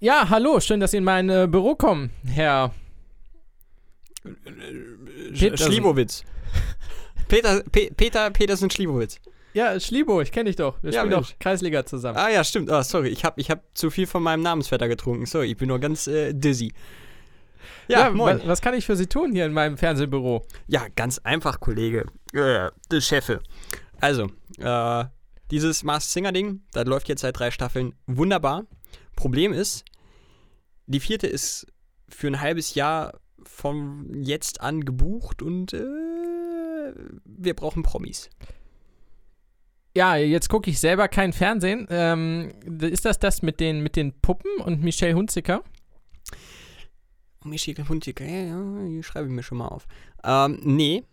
Ja, hallo, schön, dass Sie in mein äh, Büro kommen, Herr. Petersen. Schlibowitz. Peter, Pe Peter Petersen Schlibowitz. Ja, Schlibo, ich kenne dich doch. Wir Ja, spielen doch Kreisliga zusammen. Ah ja, stimmt. Ah, sorry, ich habe ich hab zu viel von meinem Namensvetter getrunken. Sorry, ich bin nur ganz äh, dizzy. Ja, moin. wa- Was kann ich für Sie tun hier in meinem Fernsehbüro? Ja, ganz einfach, Kollege. Äh, der Chefe. Also, äh, dieses Mars Singer Ding, das läuft jetzt seit drei Staffeln wunderbar. Problem ist, die vierte ist für ein halbes Jahr von jetzt an gebucht und äh, wir brauchen Promis. Ja, jetzt gucke ich selber kein Fernsehen. Ähm, ist das das mit den, mit den Puppen und Michelle Hunziker? Michel Hunziker, ja, ja, die schreibe ich mir schon mal auf. Ähm, nee.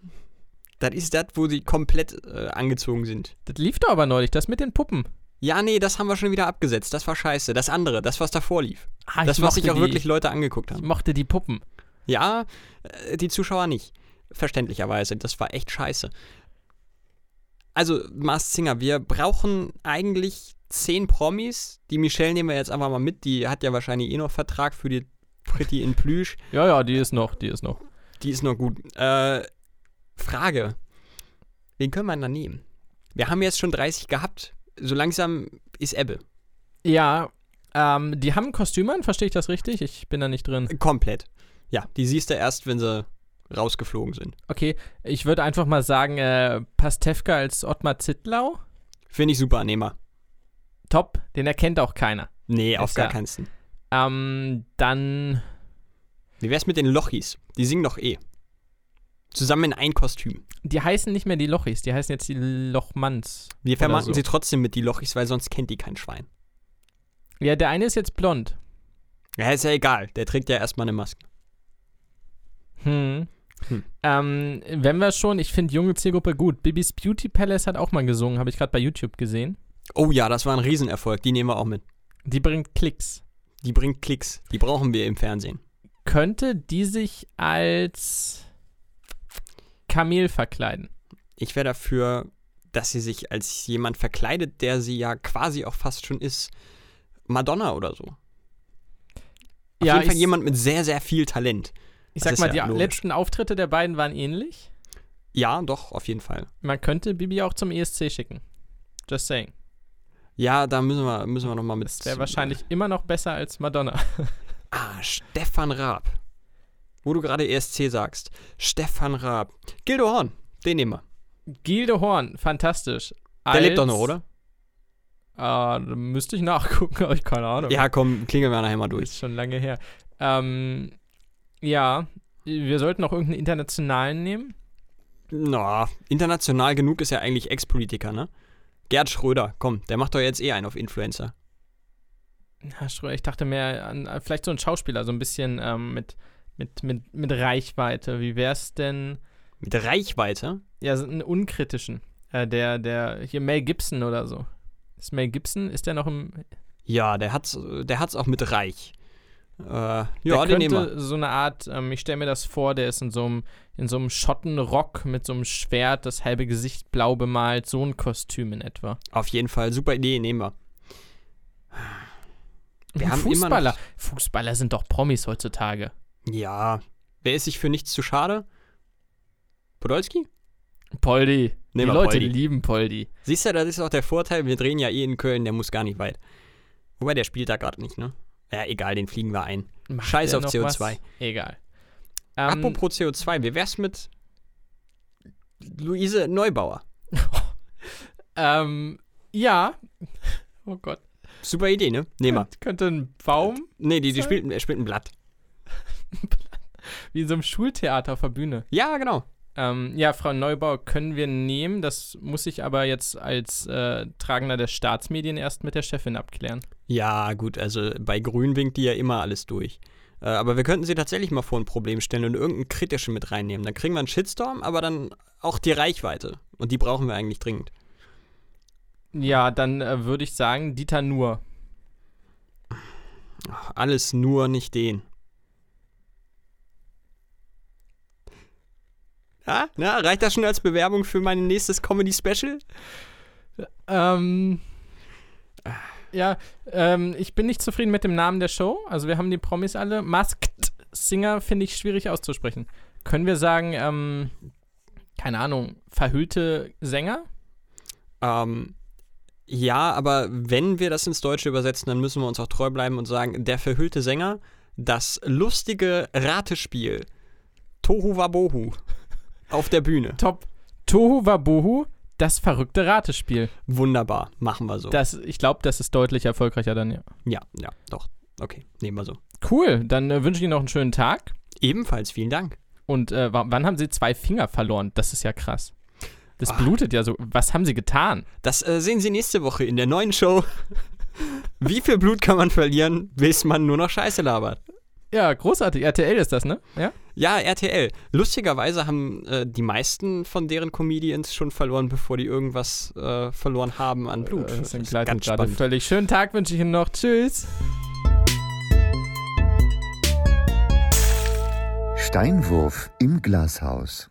Das ist das, wo sie komplett äh, angezogen sind. Das lief doch aber neulich, das mit den Puppen. Ja, nee, das haben wir schon wieder abgesetzt. Das war scheiße. Das andere, das, was davor lief. Ah, das, was sich auch die, wirklich Leute angeguckt Ich haben. mochte die Puppen. Ja, äh, die Zuschauer nicht. Verständlicherweise. Das war echt scheiße. Also, Mars Singer, wir brauchen eigentlich zehn Promis. Die Michelle nehmen wir jetzt einfach mal mit. Die hat ja wahrscheinlich eh noch Vertrag für die Pretty in Plüsch. Ja, ja, die ist noch, die ist noch. Die ist noch gut. Äh, Frage. Wen können wir da nehmen? Wir haben jetzt schon 30 gehabt. So langsam ist Ebbe. Ja, ähm, die haben Kostüme an, verstehe ich das richtig? Ich bin da nicht drin. Komplett. Ja, die siehst du erst, wenn sie rausgeflogen sind. Okay, ich würde einfach mal sagen, äh, Pastewka als Ottmar Zittlau. Finde ich super, Nehmer. Top, den erkennt auch keiner. Nee, auf gar ja- keinen. Ähm, dann, Wie wär's mit den Lochis? Die singen doch eh. Zusammen in ein Kostüm. die heißen nicht mehr die Lochis, die heißen jetzt die Lochmanns. Wir vermarkten so. sie trotzdem mit die Lochis, weil sonst kennt die kein Schwein. Ja, der eine ist jetzt blond. Ja, ist ja egal. Der trägt ja erstmal eine Maske. Hm. Hm. Ähm, wenn wir schon, ich finde junge Zielgruppe gut. Bibis Beauty Palace hat auch mal gesungen, habe ich gerade bei YouTube gesehen. Oh ja, das war ein Riesenerfolg. Die nehmen wir auch mit. Die bringt Klicks. Die bringt Klicks. Die brauchen wir im Fernsehen. Könnte die sich als Kamel verkleiden? Ich wäre dafür, dass sie sich als jemand verkleidet, der sie ja quasi auch fast schon ist. Madonna oder so. Auf Ja, jeden Fall ich- jemand mit sehr, sehr viel Talent. Ich Das sag mal, ja die logisch. letzten Auftritte der beiden waren ähnlich. Ja, doch, auf jeden Fall. Man könnte Bibi auch zum ESC schicken. Just saying. Ja, da müssen wir, müssen wir nochmal mit. Das wäre wahrscheinlich immer noch besser als Madonna. Ah, Stefan Raab. Wo du gerade ESC sagst. Stefan Raab. Gildo Horn, den nehmen wir. Gilde Horn, fantastisch. Der lebt doch Als- noch, oder? Ah, da müsste ich nachgucken, aber ich keine Ahnung. Ja, komm, klingeln wir nachher mal durch. Ist schon lange her. Ähm, ja, wir sollten auch irgendeinen internationalen nehmen. Na, international genug ist ja eigentlich Ex-Politiker, ne? Gerd Schröder, komm, der macht doch jetzt eh einen auf Influencer. Ja, Schröder, ich dachte mehr an an vielleicht so ein Schauspieler, so ein bisschen ähm, mit, mit, mit, mit Reichweite. Wie wär's denn? Mit Reichweite? Ja, so einen unkritischen. Äh, der, der, hier Mel Gibson oder so. Ist Mel Gibson, ist der noch im. Ja, der hat's, der hat's auch mit Reich. Äh, ja, der den nehmen wir. könnte so eine Art, ähm, ich stelle mir das vor, der ist in so einem, in so einem Schottenrock mit so einem Schwert, das halbe Gesicht blau bemalt, so ein Kostüm in etwa. Auf jeden Fall, super Idee, nehmen wir. Wir Fußballer. Fußballer sind doch Promis heutzutage. Ja, wer ist sich für nichts zu schade? Podolski? Poldi. Die Nehmen wir Leute Poldi. lieben Poldi. Siehst du, das ist auch der Vorteil, wir drehen ja eh in Köln, der muss gar nicht weit. Wobei, der spielt da gerade nicht, ne? Ja, egal, den fliegen wir ein. Macht Scheiß auf noch CO2. was? Egal. Ähm, Apropos CO2, wie wär's mit Luise Neubauer? ähm, ja. Oh Gott. Super Idee, ne? Nehmen wir. Könnte ein Baum Nee, die, die spielt, er spielt ein Blatt. wie in so einem Schultheater auf der Bühne. Ja, genau. Ähm, ja, Frau Neubauer können wir nehmen. Das muss ich aber jetzt als äh, Tragender der Staatsmedien erst mit der Chefin abklären. Ja, gut, also bei Grün winkt die ja immer alles durch. Äh, aber wir könnten sie tatsächlich mal vor ein Problem stellen und irgendeinen kritischen mit reinnehmen. Dann kriegen wir einen Shitstorm, aber dann auch die Reichweite. Und die brauchen wir eigentlich dringend. Ja, dann äh, würde ich sagen, Dieter Nuhr. Ach, alles nur nicht den. Ja, na, reicht das schon als Bewerbung für mein nächstes Comedy-Special? Ähm, Ja, ähm, ich bin nicht zufrieden mit dem Namen der Show. Also wir haben die Promis alle. Masked Singer finde ich schwierig auszusprechen. Können wir sagen, ähm, keine Ahnung, verhüllte Sänger? Ähm, ja, aber wenn wir das ins Deutsche übersetzen, dann müssen wir uns auch treu bleiben und sagen, der verhüllte Sänger, das lustige Ratespiel, Tohu Wabohu, auf der Bühne. Top. Tohu Wabohu, das verrückte Ratespiel. Wunderbar, machen wir so. Das, ich glaube, das ist deutlich erfolgreicher dann, ja. ja, ja, doch. Okay, nehmen wir so. Cool, dann äh, wünsche ich Ihnen noch einen schönen Tag. Ebenfalls vielen Dank. Und äh, wa- wann haben Sie zwei Finger verloren? Das ist ja krass. Das Ah. blutet ja so. Was haben Sie getan? Das äh, sehen Sie nächste Woche in der neuen Show. Wie viel Blut kann man verlieren, bis man nur noch Scheiße labert? Ja, großartig. RTL ist das, ne? Ja. Ja, RTL. Lustigerweise haben äh, die meisten von deren Comedians schon verloren, bevor die irgendwas äh, verloren haben an Blut. Das Das ist ganz spannend. völlig. Schönen Tag wünsche ich Ihnen noch. Tschüss. Steinwurf im Glashaus.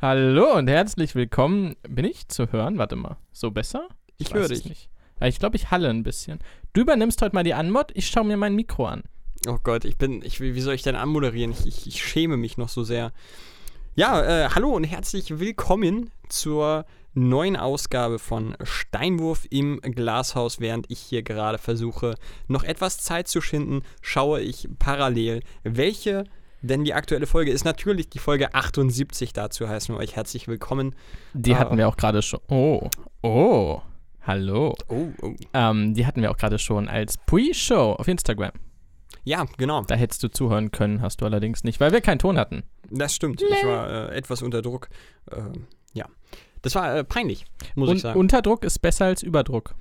Hallo und herzlich willkommen. Bin ich zu hören? Warte mal. So besser? Ich weiß höre es dich. Nicht. Ich glaube, ich halle ein bisschen. Du übernimmst heute mal die Anmod. Ich schaue mir mein Mikro an. Oh Gott, ich bin, ich, wie soll ich denn anmoderieren? Ich, ich, ich schäme mich noch so sehr. Ja, äh, hallo und herzlich willkommen zur neuen Ausgabe von Steinwurf im Glashaus. Während ich hier gerade versuche, noch etwas Zeit zu schinden, schaue ich parallel, welche denn die aktuelle Folge ist. Natürlich die Folge 78. Dazu heißen wir euch herzlich willkommen. Die hatten wir auch gerade schon. Oh. Oh. Hallo. Oh, oh. Ähm, die hatten wir auch gerade schon als Pre-Show auf Instagram. Ja, genau. Da hättest du zuhören können, hast du allerdings nicht, weil wir keinen Ton hatten. Das stimmt. Ich war äh, etwas unter Druck. Ähm, ja. Das war äh, peinlich, muss ich Und sagen. Unterdruck ist besser als Überdruck.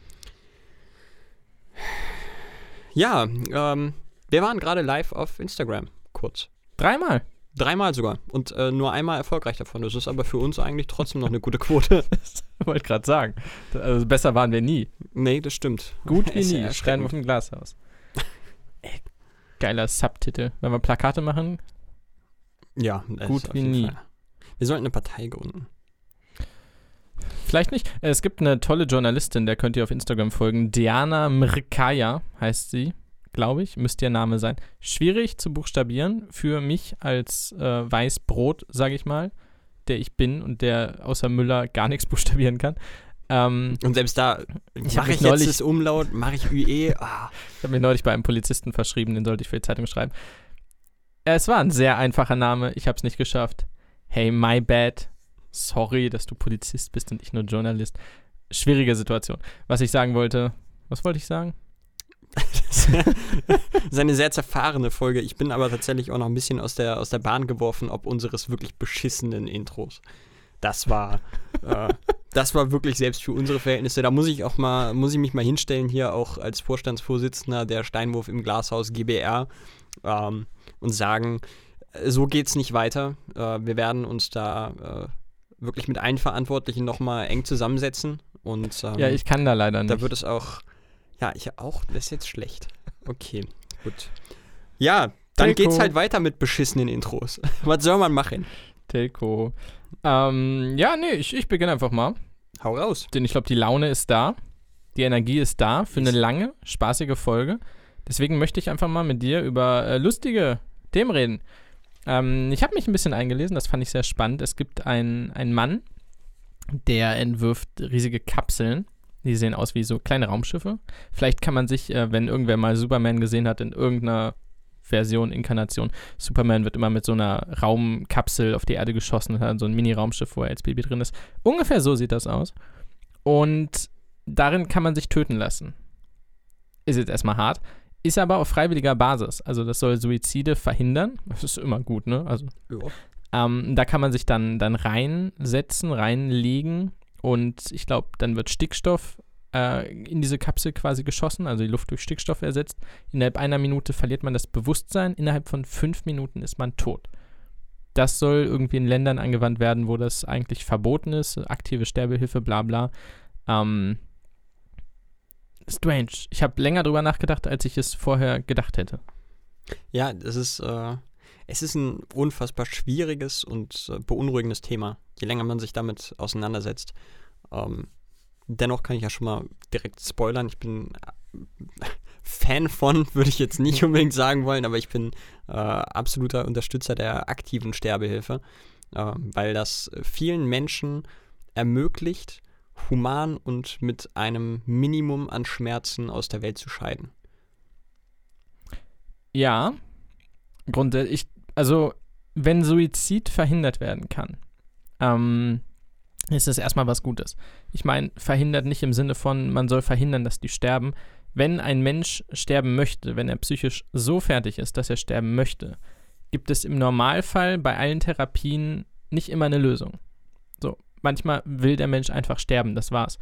Ja, ähm, wir waren gerade live auf Instagram, kurz. Dreimal. Dreimal sogar. Und äh, nur einmal erfolgreich davon. Das ist aber für uns eigentlich trotzdem noch eine gute Quote. Wollte gerade sagen. Also besser waren wir nie. nee, das stimmt. Gut wie Ist ja nie. erschreckend. Steinwurf im Glashaus. Geiler Subtitel. Wenn wir Plakate machen, Ja, Gut wie nie. Fall. Wir sollten eine Partei gründen. vielleicht nicht. Es gibt eine tolle Journalistin, der könnt ihr auf Instagram folgen. Diana Mrkaya heißt sie, glaube ich. Müsste ihr Name sein. Schwierig zu buchstabieren für mich als äh, Weißbrot, sage ich mal, der ich bin und der außer Müller gar nichts buchstabieren kann. Ähm, Und selbst da mache ich jetzt neulich- das Umlaut, mache ich UE. Ah, Ich habe mir neulich bei einem Polizisten verschrieben, den sollte ich für die Zeitung schreiben. Es war ein sehr einfacher Name, ich habe es nicht geschafft. Hey, my bad. Sorry, dass du Polizist bist und ich nur Journalist. Schwierige Situation. Was ich sagen wollte, was wollte ich sagen? das ist eine sehr zerfahrene Folge. Ich bin aber tatsächlich auch noch ein bisschen aus der, aus der Bahn geworfen, ob unseres wirklich beschissenen Intros. Das war, äh, das war wirklich selbst für unsere Verhältnisse. Da muss ich auch mal, muss ich mich mal hinstellen hier auch als Vorstandsvorsitzender der Steinwurf im Glashaus GBR ähm, und sagen, äh, so geht's nicht weiter. Äh, wir werden uns da äh, wirklich mit allen Verantwortlichen nochmal eng zusammensetzen und ähm, Ja, ich kann da leider nicht. da wird es auch. Ja, ich auch. Das ist jetzt schlecht. Okay, gut. Ja, dann Telco. geht's halt weiter mit beschissenen Intros. Was soll man machen? Telco. Ähm, ja, nee, ich, ich beginne einfach mal. Hau raus. Denn ich glaube, die Laune ist da. Die Energie ist da für eine lange, spaßige Folge. Deswegen möchte ich einfach mal mit dir über äh, lustige Themen reden. Ähm, ich habe mich ein bisschen eingelesen, das fand ich sehr spannend. Es gibt einen, einen Mann, der entwirft riesige Kapseln. Die sehen aus wie so kleine Raumschiffe. Vielleicht kann man sich, äh, wenn irgendwer mal Superman gesehen hat, in irgendeiner Version, Inkarnation, Superman wird immer mit so einer Raumkapsel auf die Erde geschossen und hat so ein Mini-Raumschiff, wo er als Baby drin ist. Ungefähr so sieht das aus. Und darin kann man sich töten lassen. Ist jetzt erstmal hart. Ist aber auf freiwilliger Basis. Also das soll Suizide verhindern. Das ist immer gut, ne? Also ähm, da kann man sich dann, dann reinsetzen, reinlegen und ich glaube, dann wird Stickstoff äh, in diese Kapsel quasi geschossen, also die Luft durch Stickstoff ersetzt. Innerhalb einer Minute verliert man das Bewusstsein, innerhalb von fünf Minuten ist man tot. Das soll irgendwie in Ländern angewandt werden, wo das eigentlich verboten ist, aktive Sterbehilfe, bla bla. Ähm, strange. Ich habe länger drüber nachgedacht, als ich es vorher gedacht hätte. Ja, das ist, äh, es ist ein unfassbar schwieriges und äh, beunruhigendes Thema, je länger man sich damit auseinandersetzt. Ähm, dennoch kann ich ja schon mal direkt spoilern. Ich bin Fan von, würde ich jetzt nicht unbedingt sagen wollen, aber ich bin äh, absoluter Unterstützer der aktiven Sterbehilfe, äh, weil das vielen Menschen ermöglicht, human und mit einem Minimum an Schmerzen aus der Welt zu scheiden. Ja, grundsätzlich, also wenn Suizid verhindert werden kann, ähm, ist es erstmal was Gutes. Ich meine, verhindert nicht im Sinne von, man soll verhindern, dass die sterben. Wenn ein Mensch sterben möchte, wenn er psychisch so fertig ist, dass er sterben möchte, gibt es im Normalfall bei allen Therapien nicht immer eine Lösung. So, manchmal will der Mensch einfach sterben, das war's.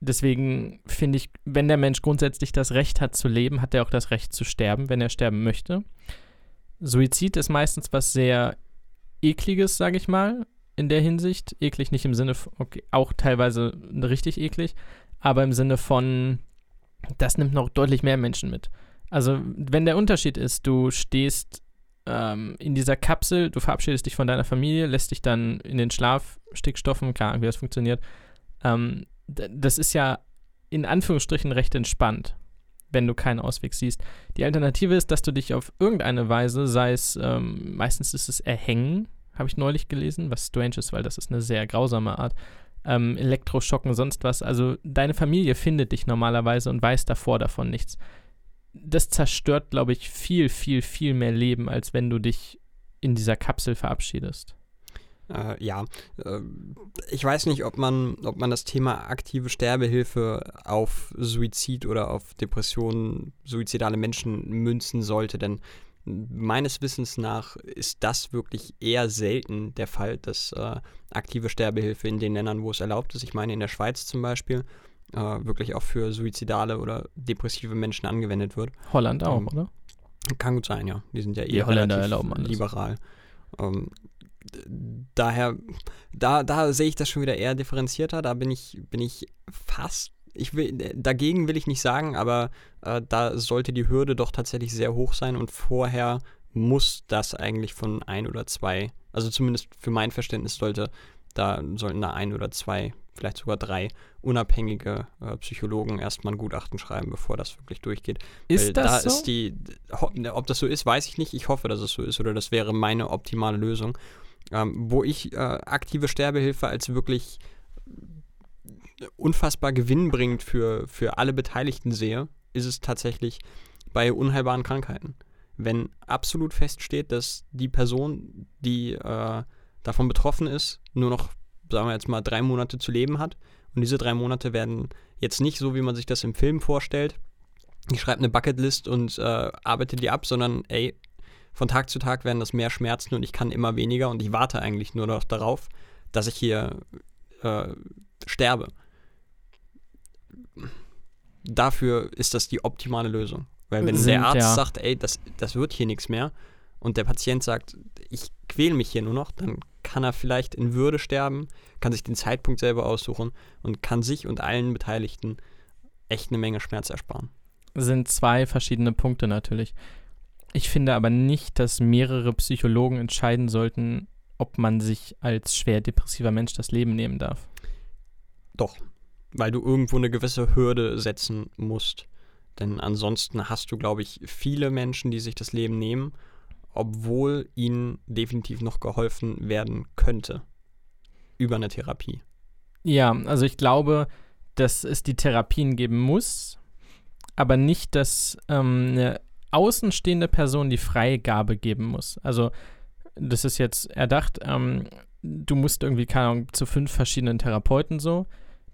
Deswegen finde ich, wenn der Mensch grundsätzlich das Recht hat zu leben, hat er auch das Recht zu sterben, wenn er sterben möchte. Suizid ist meistens was sehr ekliges, sage ich mal, in der Hinsicht. Eklig nicht im Sinne von, okay, auch teilweise richtig eklig, aber im Sinne von, das nimmt noch deutlich mehr Menschen mit. Also, wenn der Unterschied ist, du stehst ähm, in dieser Kapsel, du verabschiedest dich von deiner Familie, lässt dich dann in den Schlaf Stickstoffen, keine Ahnung, wie das funktioniert. Ähm, das ist ja in Anführungsstrichen recht entspannt wenn du keinen Ausweg siehst. Die Alternative ist, dass du dich auf irgendeine Weise, sei es, ähm, meistens ist es Erhängen, habe ich neulich gelesen, was strange ist, weil das ist eine sehr grausame Art. Ähm, Elektroschocken, sonst was. Also deine Familie findet dich normalerweise und weiß davor davon nichts. Das zerstört, glaube ich, viel, viel, viel mehr Leben, als wenn du dich in dieser Kapsel verabschiedest. Äh, ja, äh, ich weiß nicht, ob man, ob man das Thema aktive Sterbehilfe auf Suizid oder auf Depressionen, suizidale Menschen münzen sollte, denn meines Wissens nach ist das wirklich eher selten der Fall, dass äh, aktive Sterbehilfe in den Ländern, wo es erlaubt ist, ich meine in der Schweiz zum Beispiel, äh, wirklich auch für suizidale oder depressive Menschen angewendet wird. Holland auch, ähm, oder? Kann gut sein, ja. Die sind ja eher liberal. Ähm, daher, da, da sehe ich das schon wieder eher differenzierter. Da bin ich, bin ich fast, ich will, dagegen will ich nicht sagen, aber äh, da sollte die Hürde doch tatsächlich sehr hoch sein und vorher muss das eigentlich von ein oder zwei, also zumindest für mein Verständnis sollte, da sollten da ein oder zwei, vielleicht sogar drei unabhängige äh, Psychologen erstmal ein Gutachten schreiben, bevor das wirklich durchgeht. Ist Weil das da so? Ist die, ob das so ist, weiß ich nicht. Ich hoffe, dass es so ist oder das wäre meine optimale Lösung ähm, wo ich äh, aktive Sterbehilfe als wirklich unfassbar gewinnbringend für, für alle Beteiligten sehe, ist es tatsächlich bei unheilbaren Krankheiten. Wenn absolut feststeht, dass die Person, die äh, davon betroffen ist, nur noch, sagen wir jetzt mal, drei Monate zu leben hat. Und diese drei Monate werden jetzt nicht so, wie man sich das im Film vorstellt. Ich schreibe eine Bucketlist und äh, arbeite die ab, sondern ey, von Tag zu Tag werden das mehr Schmerzen und ich kann immer weniger und ich warte eigentlich nur noch darauf, dass ich hier äh, sterbe. Dafür ist das die optimale Lösung. Weil wenn Sind, der Arzt ja. sagt, ey, das, das wird hier nichts mehr und der Patient sagt, ich quäle mich hier nur noch, dann kann er vielleicht in Würde sterben, kann sich den Zeitpunkt selber aussuchen und kann sich und allen Beteiligten echt eine Menge Schmerz ersparen. Sind zwei verschiedene Punkte natürlich. Ich finde aber nicht, dass mehrere Psychologen entscheiden sollten, ob man sich als schwer depressiver Mensch das Leben nehmen darf. Doch, weil du irgendwo eine gewisse Hürde setzen musst. Denn ansonsten hast du, glaube ich, viele Menschen, die sich das Leben nehmen, obwohl ihnen definitiv noch geholfen werden könnte. Über eine Therapie. Ja, also ich glaube, dass es die Therapien geben muss, aber nicht, dass ähm, eine außenstehende Person die Freigabe geben muss. Also, das ist jetzt erdacht, ähm, du musst irgendwie, keine Ahnung, zu fünf verschiedenen Therapeuten so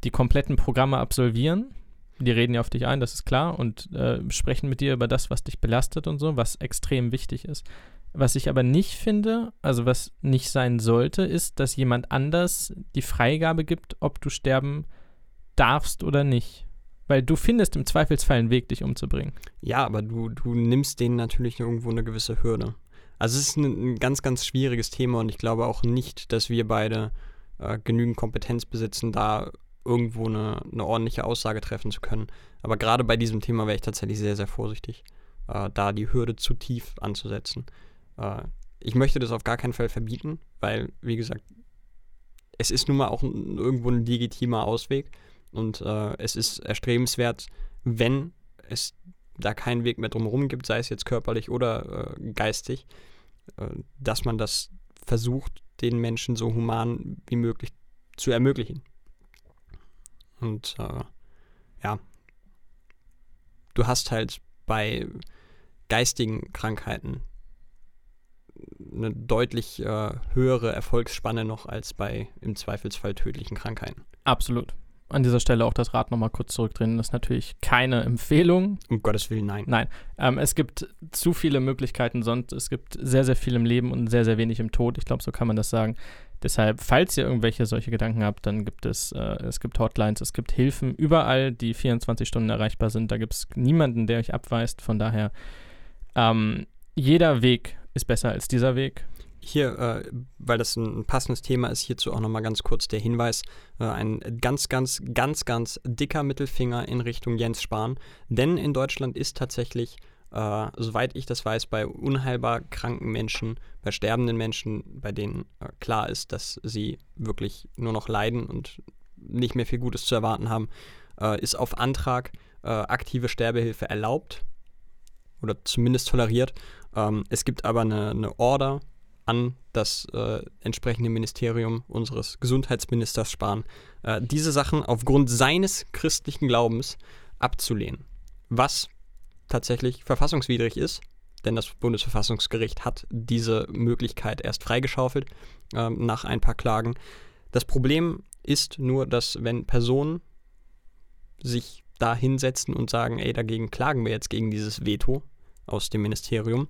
die kompletten Programme absolvieren. Die reden ja auf dich ein, das ist klar, und äh, sprechen mit dir über das, was dich belastet und so, was extrem wichtig ist. Was ich aber nicht finde, also was nicht sein sollte, ist, dass jemand anders die Freigabe gibt, ob du sterben darfst oder nicht. Weil du findest im Zweifelsfall einen Weg, dich umzubringen. Ja, aber du, du nimmst denen natürlich irgendwo eine gewisse Hürde. Also es ist ein, ein ganz, ganz schwieriges Thema und ich glaube auch nicht, dass wir beide äh, genügend Kompetenz besitzen, da irgendwo eine, eine ordentliche Aussage treffen zu können. Aber gerade bei diesem Thema wäre ich tatsächlich sehr, sehr vorsichtig, äh, da die Hürde zu tief anzusetzen. Äh, ich möchte das auf gar keinen Fall verbieten, weil, wie gesagt, es ist nun mal auch ein, irgendwo ein legitimer Ausweg. Und äh, es ist erstrebenswert, wenn es da keinen Weg mehr drumherum gibt, sei es jetzt körperlich oder äh, geistig, äh, dass man das versucht, den Menschen so human wie möglich zu ermöglichen. Und äh, ja, du hast halt bei geistigen Krankheiten eine deutlich äh, höhere Erfolgsspanne noch als bei im Zweifelsfall tödlichen Krankheiten. Absolut. An dieser Stelle auch das Rad nochmal kurz zurückdrehen. Das ist natürlich keine Empfehlung. Um Gottes Willen, nein. Nein. Ähm, es gibt zu viele Möglichkeiten sonst. Es gibt sehr, sehr viel im Leben und sehr, sehr wenig im Tod. Ich glaube, so kann man das sagen. Deshalb, falls ihr irgendwelche solche Gedanken habt, dann gibt es, äh, es gibt Hotlines, es gibt Hilfen überall, die 24 Stunden erreichbar sind. Da gibt es niemanden, der euch abweist. Von daher, ähm, jeder Weg ist besser als dieser Weg. Hier, äh, weil das ein passendes Thema ist, hierzu auch nochmal ganz kurz der Hinweis: äh, ein ganz, ganz, ganz, ganz dicker Mittelfinger in Richtung Jens Spahn. Denn in Deutschland ist tatsächlich, äh, soweit ich das weiß, bei unheilbar kranken Menschen, bei sterbenden Menschen, bei denen äh, klar ist, dass sie wirklich nur noch leiden und nicht mehr viel Gutes zu erwarten haben, äh, ist auf Antrag äh, aktive Sterbehilfe erlaubt oder zumindest toleriert. Ähm, es gibt aber eine, eine Order an das äh, entsprechende Ministerium unseres Gesundheitsministers Spahn, äh, diese Sachen aufgrund seines christlichen Glaubens abzulehnen. Was tatsächlich verfassungswidrig ist, denn das Bundesverfassungsgericht hat diese Möglichkeit erst freigeschaufelt äh, nach ein paar Klagen. Das Problem ist nur, dass wenn Personen sich da hinsetzen und sagen, ey, dagegen klagen wir jetzt gegen dieses Veto aus dem Ministerium,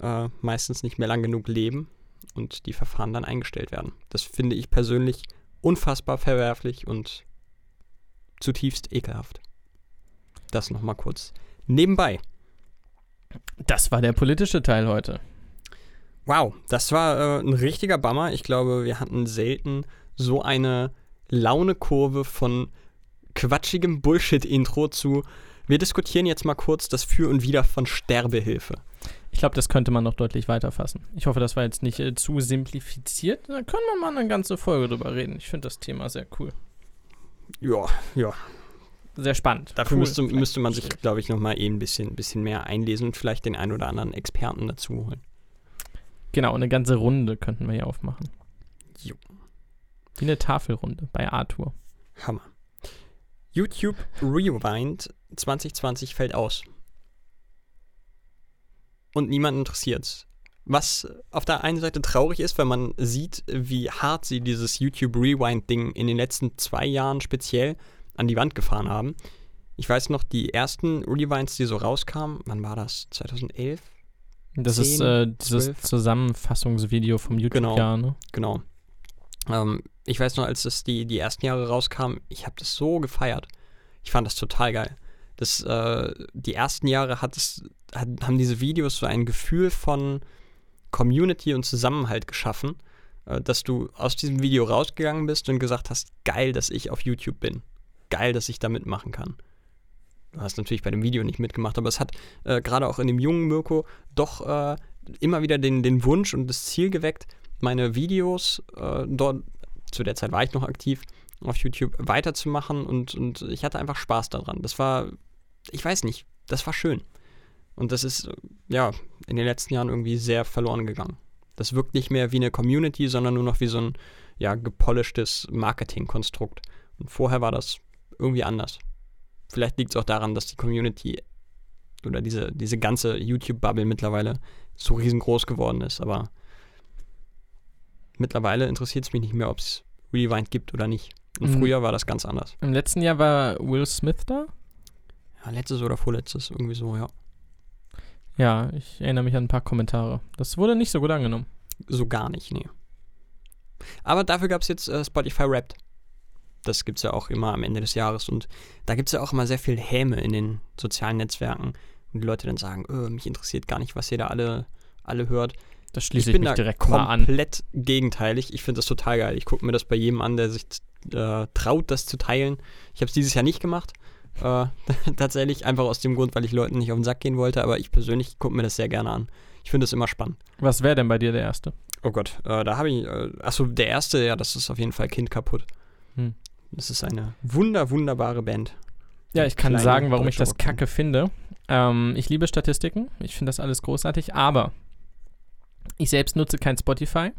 äh, meistens nicht mehr lang genug leben und die Verfahren dann eingestellt werden. Das finde ich persönlich unfassbar verwerflich und zutiefst ekelhaft. Das nochmal kurz nebenbei. Das war der politische Teil heute. Wow, das war äh, ein richtiger Bummer. Ich glaube, wir hatten selten so eine Launekurve von quatschigem Bullshit-Intro zu. Wir diskutieren jetzt mal kurz das Für und Wider von Sterbehilfe. Ich glaube, das könnte man noch deutlich weiter fassen. Ich hoffe, das war jetzt nicht äh, zu simplifiziert. Da können wir mal eine ganze Folge drüber reden. Ich finde das Thema sehr cool. Ja, ja. Sehr spannend. Dafür cool. müsste, müsste man sich, glaube ich, nochmal eben ein bisschen, bisschen mehr einlesen und vielleicht den einen oder anderen Experten dazu holen. Genau, eine ganze Runde könnten wir hier aufmachen. Jo. Wie eine Tafelrunde bei Arthur. Hammer. YouTube Rewind 2020 fällt aus. Und niemand interessiert's. Was auf der einen Seite traurig ist, wenn man sieht, wie hart sie dieses YouTube Rewind-Ding in den letzten zwei Jahren speziell an die Wand gefahren haben. Ich weiß noch, die ersten Rewinds, die so rauskamen, wann war das? 2011? Das ist 10, äh, dieses 12. Zusammenfassungsvideo vom YouTube-Jahr, ne? Genau. Ähm, ich weiß noch, als das die, die ersten Jahre rauskam, ich habe das so gefeiert. Ich fand das total geil. Das, äh, die ersten Jahre hat es, hat, haben diese Videos so ein Gefühl von Community und Zusammenhalt geschaffen, äh, dass du aus diesem Video rausgegangen bist und gesagt hast, geil, dass ich auf YouTube bin. Geil, dass ich da mitmachen kann. Du hast natürlich bei dem Video nicht mitgemacht, aber es hat äh, gerade auch in dem jungen Mirko doch äh, immer wieder den, den Wunsch und das Ziel geweckt, meine Videos äh, dort, zu der Zeit war ich noch aktiv, auf YouTube weiterzumachen und, und ich hatte einfach Spaß daran. Das war, ich weiß nicht, das war schön. Und das ist, äh, ja, in den letzten Jahren irgendwie sehr verloren gegangen. Das wirkt nicht mehr wie eine Community, sondern nur noch wie so ein, ja, gepolischtes Marketingkonstrukt. Und vorher war das irgendwie anders. Vielleicht liegt es auch daran, dass die Community oder diese, diese ganze YouTube-Bubble mittlerweile so riesengroß geworden ist, aber mittlerweile interessiert es mich nicht mehr, ob es Rewind gibt oder nicht. Und Mhm. früher war das ganz anders. Im letzten Jahr war Will Smith da. Ja, letztes oder vorletztes, irgendwie so, ja. Ja, ich erinnere mich an ein paar Kommentare. Das wurde nicht so gut angenommen. So gar nicht, nee. Aber dafür gab es jetzt äh, Spotify Wrapped. Das gibt es ja auch immer am Ende des Jahres und da gibt es ja auch immer sehr viel Häme in den sozialen Netzwerken. Und die Leute dann sagen, öh, mich interessiert gar nicht, was ihr da alle, alle hört. Das Ich schließe ich, bin mich direkt mal an. komplett gegenteilig. Ich finde das total geil. Ich gucke mir das bei jedem an, der sich äh, traut, das zu teilen. Ich habe es dieses Jahr nicht gemacht. Äh, tatsächlich einfach aus dem Grund, weil ich Leuten nicht auf den Sack gehen wollte. Aber ich persönlich gucke mir das sehr gerne an. Ich finde das immer spannend. Was wäre denn bei dir der erste? Oh Gott, äh, da habe ich. Äh, achso, der erste, ja, das ist auf jeden Fall Kind kaputt. Hm. Das ist eine wunder, wunderbare Band. Ja, ich kann Kleine sagen, warum ich das kacke finde. Ähm, ich liebe Statistiken. Ich finde das alles großartig. Aber ich selbst nutze kein Spotify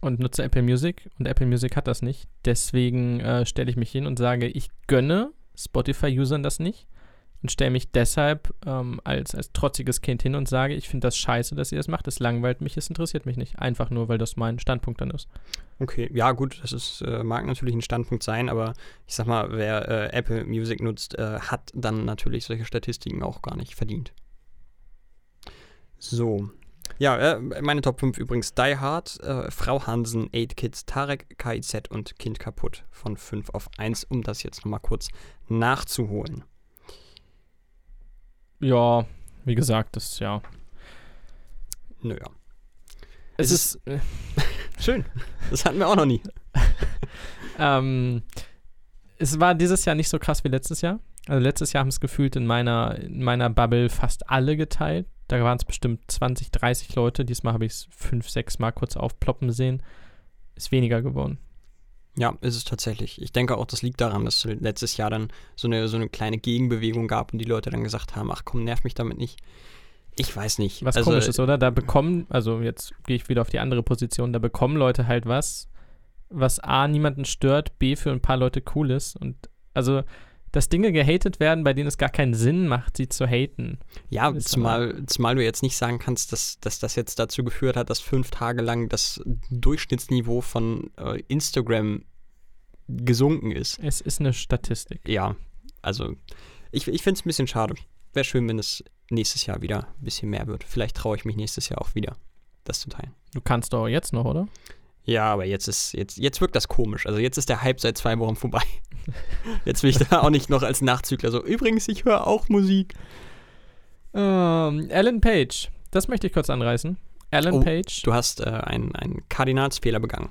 und nutze Apple Music. Und Apple Music hat das nicht. Deswegen äh, stelle ich mich hin und sage, ich gönne Spotify-Usern das nicht. Und stelle mich deshalb ähm, als, als trotziges Kind hin und sage, ich finde das scheiße, dass ihr das macht. Es langweilt mich, es interessiert mich nicht. Einfach nur, weil das mein Standpunkt dann ist. Okay, ja gut, das ist, äh, mag natürlich ein Standpunkt sein, aber ich sag mal, wer äh, Apple Music nutzt, äh, hat dann natürlich solche Statistiken auch gar nicht verdient. So. Ja, äh, meine Top 5 übrigens Die Hard, äh, Frau Hansen, 8 Kids, Tarek, KIZ und Kind kaputt von 5 auf 1, um das jetzt nochmal kurz nachzuholen. Ja, wie gesagt, das ja. Naja. Es, Es ist. äh, Schön. Das hatten wir auch noch nie. Ähm, es war dieses Jahr nicht so krass wie letztes Jahr. Also letztes Jahr haben es gefühlt in meiner, in meiner Bubble fast alle geteilt. Da waren es bestimmt 20, 30 Leute. Diesmal habe ich es fünf, sechs Mal kurz aufploppen sehen. Ist weniger geworden. Ja, ist es tatsächlich. Ich denke auch, das liegt daran, dass letztes Jahr dann so eine, so eine kleine Gegenbewegung gab und die Leute dann gesagt haben, ach komm, nerv mich damit nicht. Ich weiß nicht. Was also, komisch ist, oder? Da bekommen, also jetzt gehe ich wieder auf die andere Position, da bekommen Leute halt was, was A, niemanden stört, B, für ein paar Leute cool ist. Und also, dass Dinge gehatet werden, bei denen es gar keinen Sinn macht, sie zu haten. Ja, zumal, zumal du jetzt nicht sagen kannst, dass, dass das jetzt dazu geführt hat, dass fünf Tage lang das Durchschnittsniveau von äh, Instagram gesunken ist. Es ist eine Statistik. Ja, also ich, ich finde es ein bisschen schade. Wäre schön, wenn es nächstes Jahr wieder ein bisschen mehr wird. Vielleicht traue ich mich nächstes Jahr auch wieder, das zu teilen. Du kannst doch jetzt noch, oder? Ja, aber jetzt ist, jetzt, jetzt wirkt das komisch. Also jetzt ist der Hype seit zwei Wochen vorbei. Jetzt will ich da auch nicht noch als Nachzügler so, übrigens, ich höre auch Musik. Ähm, Alan Page. Das möchte ich kurz anreißen. Alan Oh, Page. Du hast äh, einen, einen Kardinalsfehler begangen.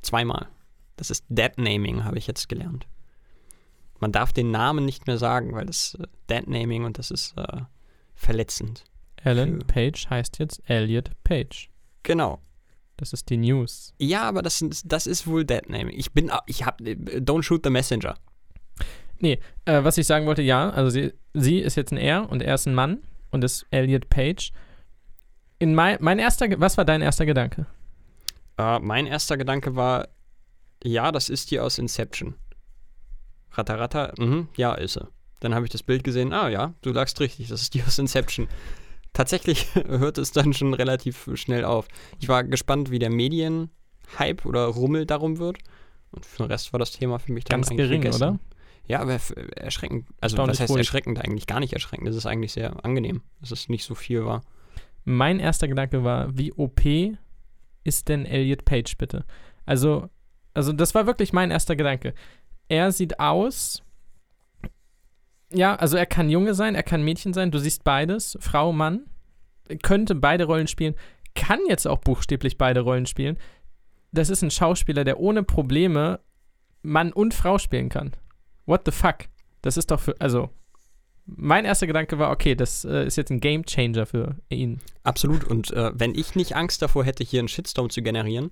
Zweimal. Das ist Deadnaming, habe ich jetzt gelernt. Man darf den Namen nicht mehr sagen, weil das äh, Deadnaming und das ist äh, verletzend. Alan Page heißt jetzt Elliot Page. Genau. Das ist die News. Ja, aber das, das ist wohl Deadnaming. Ich bin, ich habe, don't shoot the messenger. Äh, was ich sagen wollte, ja, also sie, sie ist jetzt ein Er und er ist ein Mann und ist Elliot Page. In mein, mein erster, was war dein erster Gedanke? Äh, mein erster Gedanke war, ja, das ist die aus Inception. Rattaratta, mhm, ja, ist sie. Dann habe ich das Bild gesehen, ah ja, du lagst richtig, das ist die aus Inception. Tatsächlich hört es dann schon relativ schnell auf. Ich war gespannt, wie der Medien-Hype oder Rummel darum wird. Und für den Rest war das Thema für mich dann Ganz gering, gegessen. oder? Ja, aber erschreckend. Also, was heißt ruhig. erschreckend? Eigentlich gar nicht erschreckend. Es ist eigentlich sehr angenehm, dass es nicht so viel war. Mein erster Gedanke war, wie OP ist denn Elliot Page bitte? Also, also das war wirklich mein erster Gedanke. Er sieht aus, ja, also er kann Junge sein, er kann Mädchen sein, du siehst beides, Frau, Mann, könnte beide Rollen spielen, kann jetzt auch buchstäblich beide Rollen spielen. Das ist ein Schauspieler, der ohne Probleme Mann und Frau spielen kann. What the fuck? Das ist doch für, also, mein erster Gedanke war, okay, das äh, ist jetzt ein Game Changer für ihn. Absolut. Und äh, wenn ich nicht Angst davor hätte, hier einen Shitstorm zu generieren,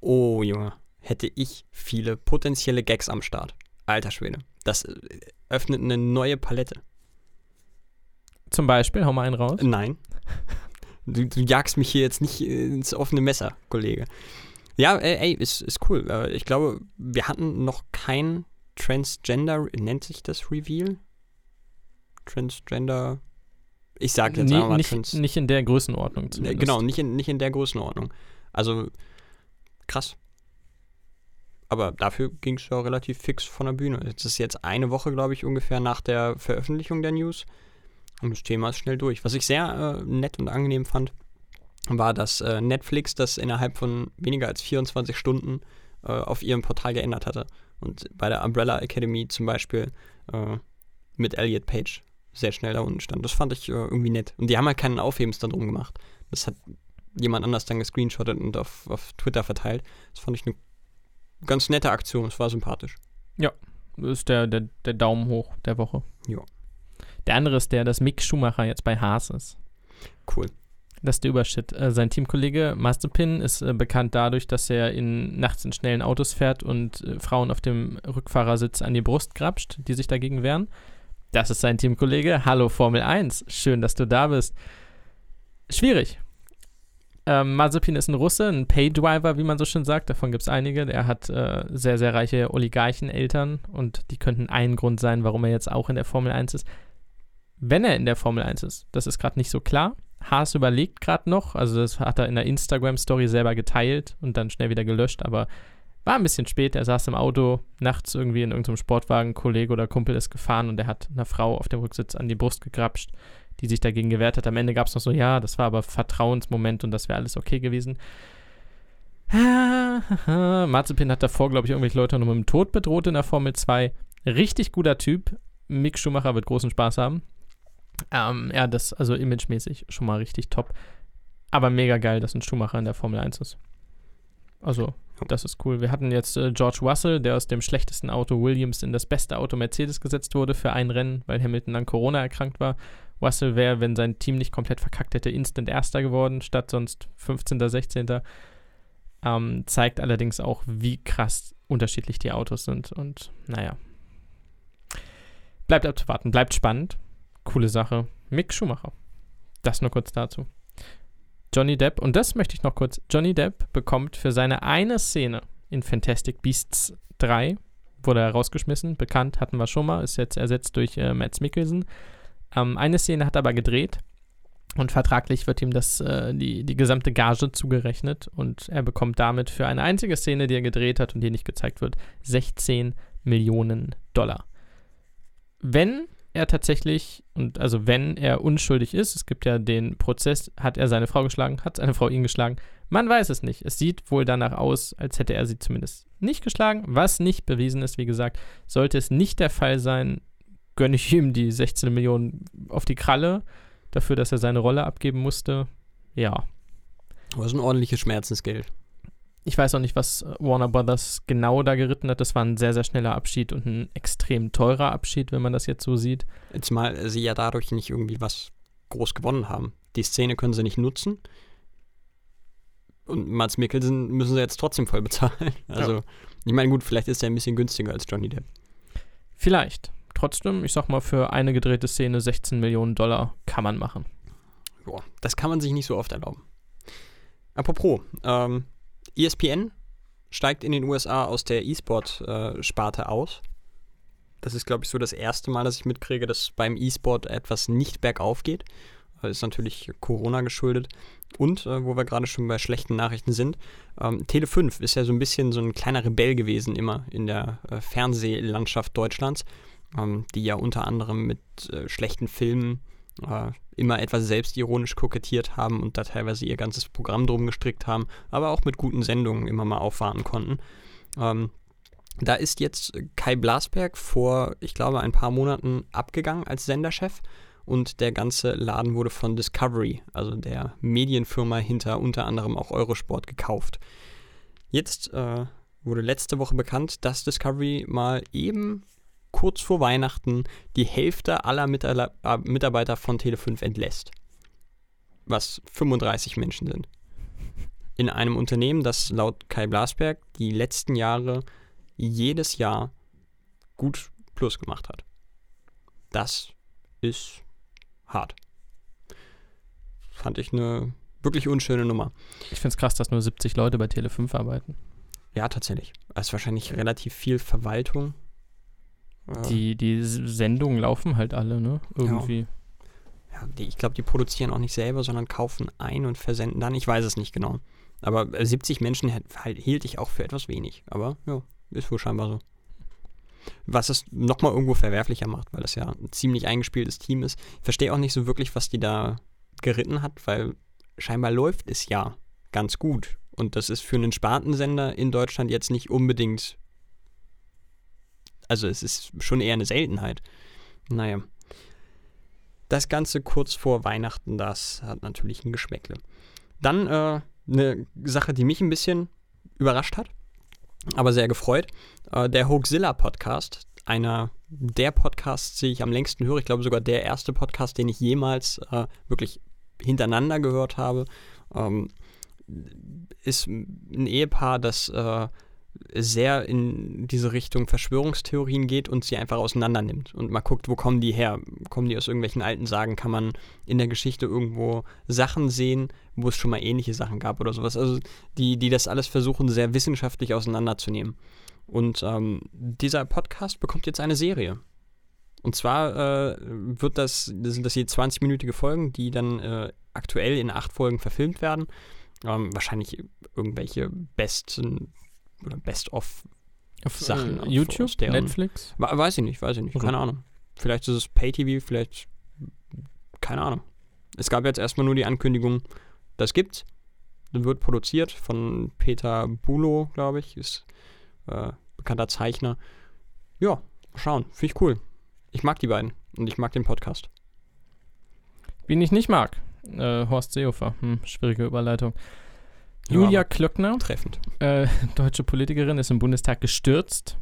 oh Junge, hätte ich viele potenzielle Gags am Start. Alter Schwede. Das äh, öffnet eine neue Palette. Zum Beispiel, hau mal einen raus. Nein. Du, du jagst mich hier jetzt nicht ins offene Messer, Kollege. Ja, ey, ey ist, ist cool. Äh, Ich glaube, wir hatten noch kein Transgender, nennt sich das Reveal? Transgender. Ich sag jetzt einfach mal nicht, Trans. nicht in der Größenordnung Ne, zumindest. Genau, nicht in, nicht in der Größenordnung. Also krass. Aber dafür ging es ja relativ fix von der Bühne. Jetzt ist jetzt eine Woche, glaube ich, ungefähr nach der Veröffentlichung der News. Und das Thema ist schnell durch. Was ich sehr äh, nett und angenehm fand, war, dass äh, Netflix das innerhalb von weniger als 24 Stunden äh, auf ihrem Portal geändert hatte. Und bei der Umbrella Academy zum Beispiel äh, mit Elliot Page sehr schnell da unten stand. Das fand ich äh, irgendwie nett. Und die haben halt keinen Aufhebens da drum gemacht. Das hat jemand anders dann gescreenshottet und auf, auf Twitter verteilt. Das fand ich eine ganz nette Aktion. Es war sympathisch. Das ist der, der, der Daumen hoch der Woche. Ja. Der andere ist der, dass Mick Schumacher jetzt bei Haas ist. Cool. Das ist der Übershit. Äh, sein Teamkollege Mazepin ist äh, bekannt dadurch, dass er in, nachts in schnellen Autos fährt und äh, Frauen auf dem Rückfahrersitz an die Brust grapscht, die sich dagegen wehren. Das ist sein Teamkollege. Hallo Formel 1. Schön, dass du da bist. Schwierig. Ähm, Mazepin ist ein Russe, ein Paydriver, wie man so schön sagt. Davon gibt es einige. Der hat äh, sehr, sehr reiche Oligarcheneltern und die könnten ein Grund sein, warum er jetzt auch in der Formel 1 ist. Wenn er in der Formel 1 ist, das ist gerade nicht so klar. Haas überlegt gerade noch, also das hat er in der Instagram-Story selber geteilt und dann schnell wieder gelöscht, aber war ein bisschen spät. Er saß im Auto, nachts irgendwie in irgendeinem Sportwagen, Kollege oder Kumpel ist gefahren und er hat einer Frau auf dem Rücksitz an die Brust gegrapscht die sich dagegen gewehrt hat. Am Ende gab es noch so, ja, das war aber Vertrauensmoment und das wäre alles okay gewesen. Marzipin hat davor, glaube ich, irgendwelche Leute noch mit dem Tod bedroht in der Formel 2. Richtig guter Typ. Mick Schumacher wird großen Spaß haben. Ähm, ja, das, also imagemäßig schon mal richtig top. Aber mega geil, dass ein Schumacher in der Formel 1 ist. Also, das ist cool. Wir hatten jetzt äh, George Russell, der aus dem schlechtesten Auto Williams in das beste Auto Mercedes gesetzt wurde für ein Rennen, weil Hamilton an Corona erkrankt war. Russell wäre, wenn sein Team nicht komplett verkackt hätte, instant Erster geworden, statt sonst 15., 16. Ähm, zeigt allerdings auch, wie krass unterschiedlich die Autos sind. Und naja. Bleibt abzuwarten, bleibt spannend. Coole Sache. Mick Schumacher. Das nur kurz dazu. Johnny Depp, und das möchte ich noch kurz. Johnny Depp bekommt für seine eine Szene in Fantastic Beasts 3, wurde er rausgeschmissen, bekannt, hatten wir schon mal, ist jetzt ersetzt durch äh, Mads Mikkelsen. Ähm, eine Szene hat er aber gedreht und vertraglich wird ihm das, äh, die, die gesamte Gage zugerechnet und er bekommt damit für eine einzige Szene, die er gedreht hat und die nicht gezeigt wird, 16 Millionen Dollar. Wenn er tatsächlich, und also wenn er unschuldig ist, es gibt ja den Prozess, hat er seine Frau geschlagen, hat seine Frau ihn geschlagen, man weiß es nicht. Es sieht wohl danach aus, als hätte er sie zumindest nicht geschlagen, was nicht bewiesen ist, wie gesagt. Sollte es nicht der Fall sein, gönne ich ihm die 16 Millionen auf die Kralle dafür, dass er seine Rolle abgeben musste. Ja. Das ist ein ordentliches Schmerzensgeld. Ich weiß auch nicht, was Warner Brothers genau da geritten hat. Das war ein sehr, sehr schneller Abschied und ein extrem teurer Abschied, wenn man das jetzt so sieht. Jetzt mal sie ja dadurch nicht irgendwie was groß gewonnen haben. Die Szene können sie nicht nutzen. Und Mats Mikkelsen müssen sie jetzt trotzdem voll bezahlen. Also, ja. ich meine, gut, vielleicht ist er ein bisschen günstiger als Johnny Depp. Vielleicht trotzdem, ich sag mal, für eine gedrehte Szene 16 Millionen Dollar kann man machen. Boah, das kann man sich nicht so oft erlauben. Apropos, ähm, ESPN steigt in den USA aus der E-Sport-Sparte äh, aus. Das ist, glaube ich, so das erste Mal, dass ich mitkriege, dass beim E-Sport etwas nicht bergauf geht. Das ist natürlich Corona geschuldet. Und, äh, wo wir gerade schon bei schlechten Nachrichten sind, ähm, Tele5 ist ja so ein bisschen so ein kleiner Rebell gewesen immer in der äh, Fernsehlandschaft Deutschlands ähm, die ja unter anderem mit äh, schlechten Filmen äh, immer etwas selbstironisch kokettiert haben und da teilweise ihr ganzes Programm drum gestrickt haben, aber auch mit guten Sendungen immer mal aufwarten konnten. Ähm, da ist jetzt Kai Blasberg vor, ich glaube, ein paar Monaten abgegangen als Senderchef und der ganze Laden wurde von Discovery, also der Medienfirma hinter unter anderem auch Eurosport, gekauft. Jetzt äh, wurde letzte Woche bekannt, dass Discovery mal eben kurz vor Weihnachten die Hälfte aller äh, Mitarbeiter von Tele5 entlässt. Was 35 Menschen sind. In einem Unternehmen, das laut Kai Blasberg die letzten Jahre jedes Jahr gut Plus gemacht hat. Das ist hart. Fand ich eine wirklich unschöne Nummer. Ich finde es krass, dass nur 70 Leute bei Tele5 arbeiten. Ja, tatsächlich. Es ist wahrscheinlich relativ viel Verwaltung die, die Sendungen laufen halt alle, ne? Irgendwie. Ja, ja die, ich glaube, die produzieren auch nicht selber, sondern kaufen ein und versenden dann. Ich weiß es nicht genau. Aber 70 Menschen halt, hielt ich auch für etwas wenig. Aber ja, ist wohl scheinbar so. Was es nochmal irgendwo verwerflicher macht, weil das ja ein ziemlich eingespieltes Team ist. Ich verstehe auch nicht so wirklich, was die da geritten hat, weil scheinbar läuft es ja ganz gut. Und das ist für einen Spartensender in Deutschland jetzt nicht unbedingt also es ist schon eher eine Seltenheit. Naja. Das Ganze kurz vor Weihnachten, das hat natürlich ein Geschmäckle. Dann äh, eine Sache, die mich ein bisschen überrascht hat, aber sehr gefreut. Äh, der Hoaxilla Podcast, einer der Podcasts, die ich am längsten höre. Ich glaube sogar der erste Podcast, den ich jemals äh, wirklich hintereinander gehört habe. Ähm, ist ein Ehepaar, das äh, sehr in diese Richtung Verschwörungstheorien geht und sie einfach auseinander nimmt und mal guckt, wo kommen die her? Kommen die aus irgendwelchen alten Sagen? Kann man in der Geschichte irgendwo Sachen sehen, wo es schon mal ähnliche Sachen gab oder sowas? Also die, die das alles versuchen, sehr wissenschaftlich auseinanderzunehmen. Und ähm, dieser Podcast bekommt jetzt eine Serie. Und zwar äh, wird das, sind das je 20-minütige Folgen, die dann äh, aktuell in acht Folgen verfilmt werden. Ähm, wahrscheinlich irgendwelche besten oder Best-of Auf Sachen äh, YouTube, deren- Netflix. We- Weiß ich nicht, weiß ich nicht, Okay. keine Ahnung. Vielleicht ist es Pay-TV, vielleicht, keine Ahnung. Es gab jetzt erstmal nur die Ankündigung, das gibt's. Das wird produziert von Peter Bulow, glaube ich, ist äh, bekannter Zeichner. Ja, schauen, finde ich cool. Ich mag die beiden und ich mag den Podcast. Wen ich nicht mag, äh, Horst Seehofer. Hm, schwierige Überleitung. Julia Klöckner, Treffend. äh, deutsche Politikerin, ist im Bundestag gestürzt.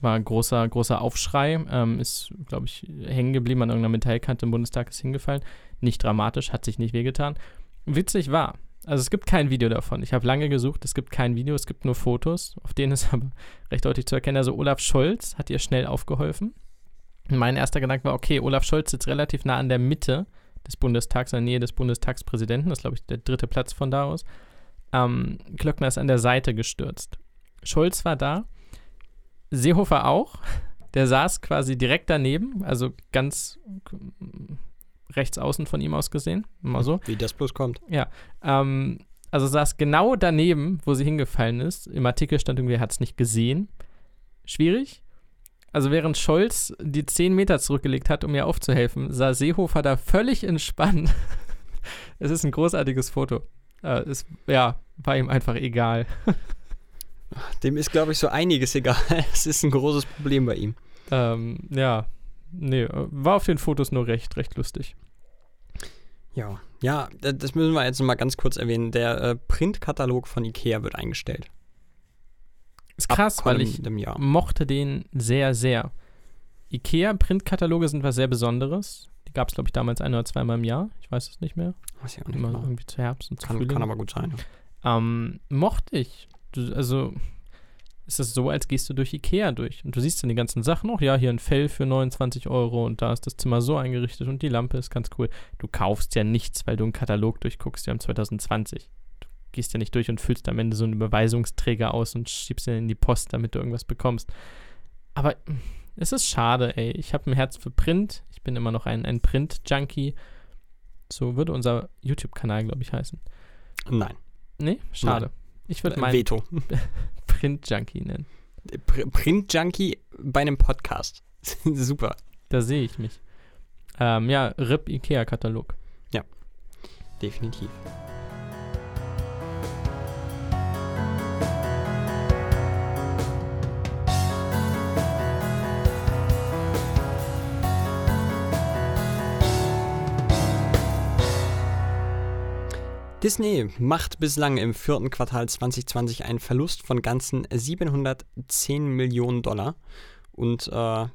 War ein großer, großer Aufschrei. Ähm, ist, glaube ich, hängen geblieben an irgendeiner Metallkante im Bundestag, ist hingefallen. Nicht dramatisch, hat sich nicht wehgetan. Witzig war, also es gibt kein Video davon. Ich habe lange gesucht, es gibt kein Video, es gibt nur Fotos, auf denen ist aber recht deutlich zu erkennen. Also Olaf Scholz hat ihr schnell aufgeholfen. Mein erster Gedanke war, okay, Olaf Scholz sitzt relativ nah an der Mitte des Bundestags, in der Nähe des Bundestagspräsidenten. Das ist, glaube ich, der dritte Platz von da aus. Ähm, Klöckner ist an der Seite gestürzt. Scholz war da, Seehofer auch. Der saß quasi direkt daneben, also ganz rechts außen von ihm aus gesehen, mal so. Wie das bloß kommt. Ähm, also saß genau daneben, wo sie hingefallen ist. Im Artikel stand irgendwie, er hat es nicht gesehen. Schwierig. Also während Scholz die 10 Meter zurückgelegt hat, um ihr aufzuhelfen, sah Seehofer da völlig entspannt. es ist ein großartiges Foto. Äh, es, ja, war ihm einfach egal. Dem ist, glaube ich, so einiges egal. Es ist ein großes Problem bei ihm. Ähm, ja, nee, äh, war auf den Fotos nur recht, recht lustig. Ja. Ja, da- das müssen wir jetzt mal ganz kurz erwähnen. Der äh, Printkatalog von Ikea wird eingestellt. Ist krass, weil ich mochte den sehr, sehr. IKEA-Printkataloge sind was sehr Besonderes. Gab es, glaube ich, damals ein oder zweimal im Jahr. Ich weiß es nicht mehr. Weiß ich auch nicht Immer genau. irgendwie zu Herbst und zu Kann, Frühling. kann aber gut sein. ja. ähm, mochte ich. Du, also ist es so, als gehst du durch Ikea durch. Und du siehst dann die ganzen Sachen auch. Ja, hier ein Fell für 29 Euro und da ist das Zimmer so eingerichtet und die Lampe ist ganz cool. Du kaufst ja nichts, weil du einen Katalog durchguckst, ja im 2020. Du gehst ja nicht durch und füllst am Ende so einen Überweisungsträger aus und schiebst ihn in die Post, damit du irgendwas bekommst. Aber mm, es ist schade, ey. Ich habe ein Herz für Print. Ich bin immer noch ein, ein Print-Junkie. So würde unser YouTube-Kanal, glaube ich, heißen. Nein. Nee, schade. Ich würde Äh, meinen Veto. Print-Junkie nennen. Pr Print-Junkie bei einem Podcast. Super. Da sehe ich mich. Ähm, ja, RIP Ikea-Katalog. Definitiv. Disney macht bislang im vierten Quartal 2020 einen Verlust von ganzen 710 Millionen Dollar. Und äh,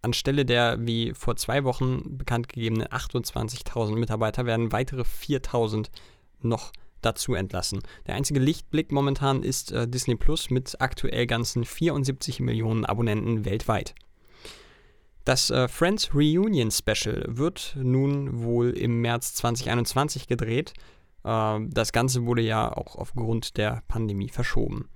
anstelle der wie vor zwei Wochen bekannt gegebenen 28.000 Mitarbeiter werden weitere 4.000 noch dazu entlassen. Der einzige Lichtblick momentan ist äh, Disney Plus mit aktuell ganzen 74 Millionen Abonnenten weltweit. Das äh, Friends Reunion Special wird nun wohl im März 2021 gedreht. Äh, das Ganze wurde ja auch aufgrund der Pandemie verschoben.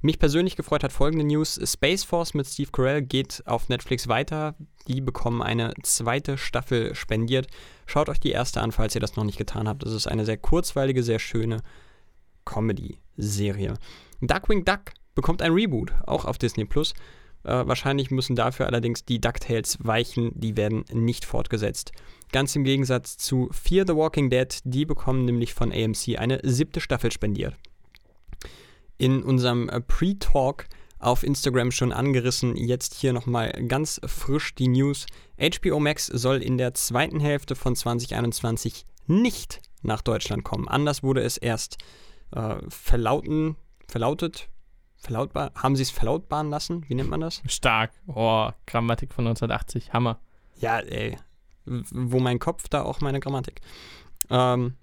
Mich persönlich gefreut hat folgende News. Space Force mit Steve Carell geht auf Netflix weiter. Die bekommen eine zweite Staffel spendiert. Schaut euch die erste an, falls ihr das noch nicht getan habt. Das ist eine sehr kurzweilige, sehr schöne Comedy-Serie. Darkwing Duck bekommt ein Reboot, auch auf Disney Plus. Äh, wahrscheinlich müssen dafür allerdings die DuckTales weichen, die werden nicht fortgesetzt. Ganz im Gegensatz zu Fear the Walking Dead, die bekommen nämlich von AMC eine siebte Staffel spendiert. In unserem äh, Pre-Talk auf Instagram schon angerissen, jetzt hier nochmal ganz frisch die News. HBO Max soll in der zweiten Hälfte von 2021 nicht nach Deutschland kommen. Anders wurde es erst äh, verlauten, verlautet, verlautbar, haben sie es verlautbaren lassen? Wie nennt man das? Stark. Oh, Grammatik von 1980. Hammer. Ja, ey. Wo mein Kopf, da auch meine Grammatik. Ähm,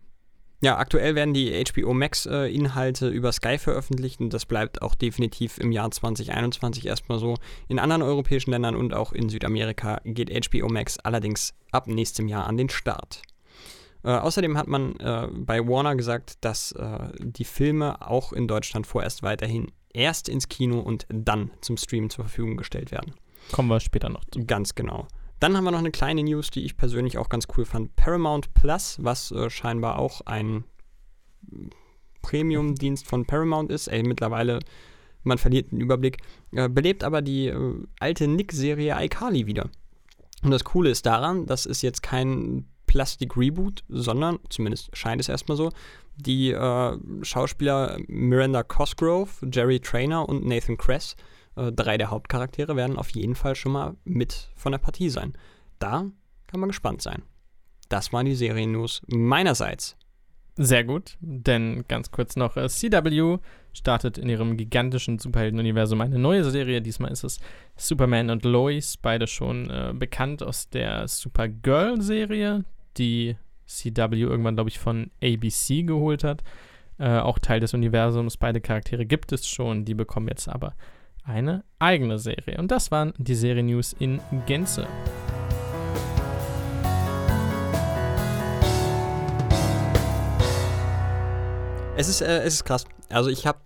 ja, aktuell werden die HBO Max-Inhalte äh, über Sky veröffentlicht und das bleibt auch definitiv im Jahr 2021 erstmal so. In anderen europäischen Ländern und auch in Südamerika geht HBO Max allerdings ab nächstem Jahr an den Start. Äh, außerdem hat man äh, bei Warner gesagt, dass äh, die Filme auch in Deutschland vorerst weiterhin erst ins Kino und dann zum Streamen zur Verfügung gestellt werden. Kommen wir später noch zu. Ganz genau. Dann haben wir noch eine kleine News, die ich persönlich auch ganz cool fand. Paramount Plus, was äh, scheinbar auch ein Premium-Dienst von Paramount ist. Ey, mittlerweile, man verliert den Überblick. Äh, belebt aber die äh, alte Nick-Serie iCarly wieder. Und das Coole ist daran, das ist jetzt kein Plastic-Reboot, sondern, zumindest scheint es erstmal so, die äh, Schauspieler Miranda Cosgrove, Jerry Trainer und Nathan Kress äh, drei der Hauptcharaktere werden auf jeden Fall schon mal mit von der Partie sein. Da kann man gespannt sein. Das waren die Serien-News meinerseits. Sehr gut, denn ganz kurz noch, äh, CW startet in ihrem gigantischen Superhelden-Universum eine neue Serie. Diesmal ist es Superman und Lois, beide schon äh, bekannt aus der Supergirl-Serie, die CW irgendwann, glaube ich, von ABC geholt hat. Äh, auch Teil des Universums. Beide Charaktere gibt es schon, die bekommen jetzt aber eine eigene Serie. Und das waren die Serien-News in Gänze. Es ist, äh, es ist krass. Also ich habe,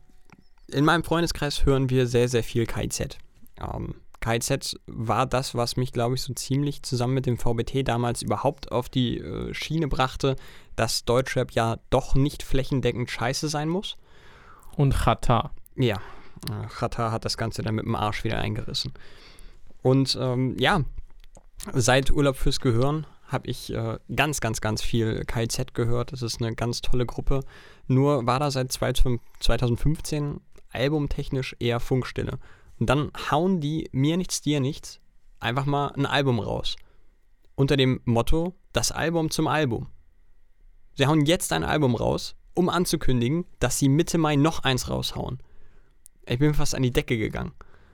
in meinem Freundeskreis hören wir sehr, sehr viel KZ. Ähm, KZ war das, was mich, glaube ich, so ziemlich zusammen mit dem VBT damals überhaupt auf die äh, Schiene brachte, dass Deutschrap ja doch nicht flächendeckend scheiße sein muss. Und Chata. Ja, Chata hat das Ganze dann mit dem Arsch wieder eingerissen. Und ähm, ja, seit Urlaub fürs Gehören habe ich äh, ganz, ganz, ganz viel KIZ gehört. Das ist eine ganz tolle Gruppe. Nur war da seit 2015 albumtechnisch eher Funkstille. Und dann hauen die mir nichts, dir nichts einfach mal ein Album raus. Unter dem Motto, das Album zum Album. Sie hauen jetzt ein Album raus, um anzukündigen, dass sie Mitte Mai noch eins raushauen. Ich bin fast an die Decke gegangen.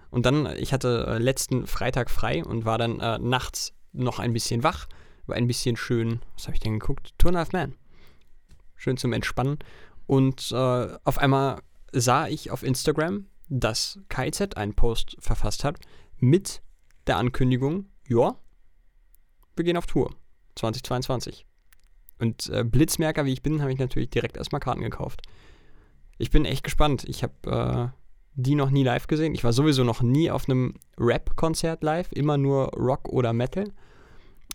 Und dann, ich hatte äh, letzten Freitag frei und war dann äh, nachts noch ein bisschen wach, war ein bisschen schön, was habe ich denn geguckt? A Half Man. Schön zum Entspannen. Und äh, auf einmal sah ich auf Instagram, dass KZ einen Post verfasst hat mit der Ankündigung, ja, wir gehen auf Tour 2022. Und äh, Blitzmerker, wie ich bin, habe ich natürlich direkt erstmal Karten gekauft. Ich bin echt gespannt. Ich habe äh, die noch nie live gesehen. Ich war sowieso noch nie auf einem Rap-Konzert live, immer nur Rock oder Metal.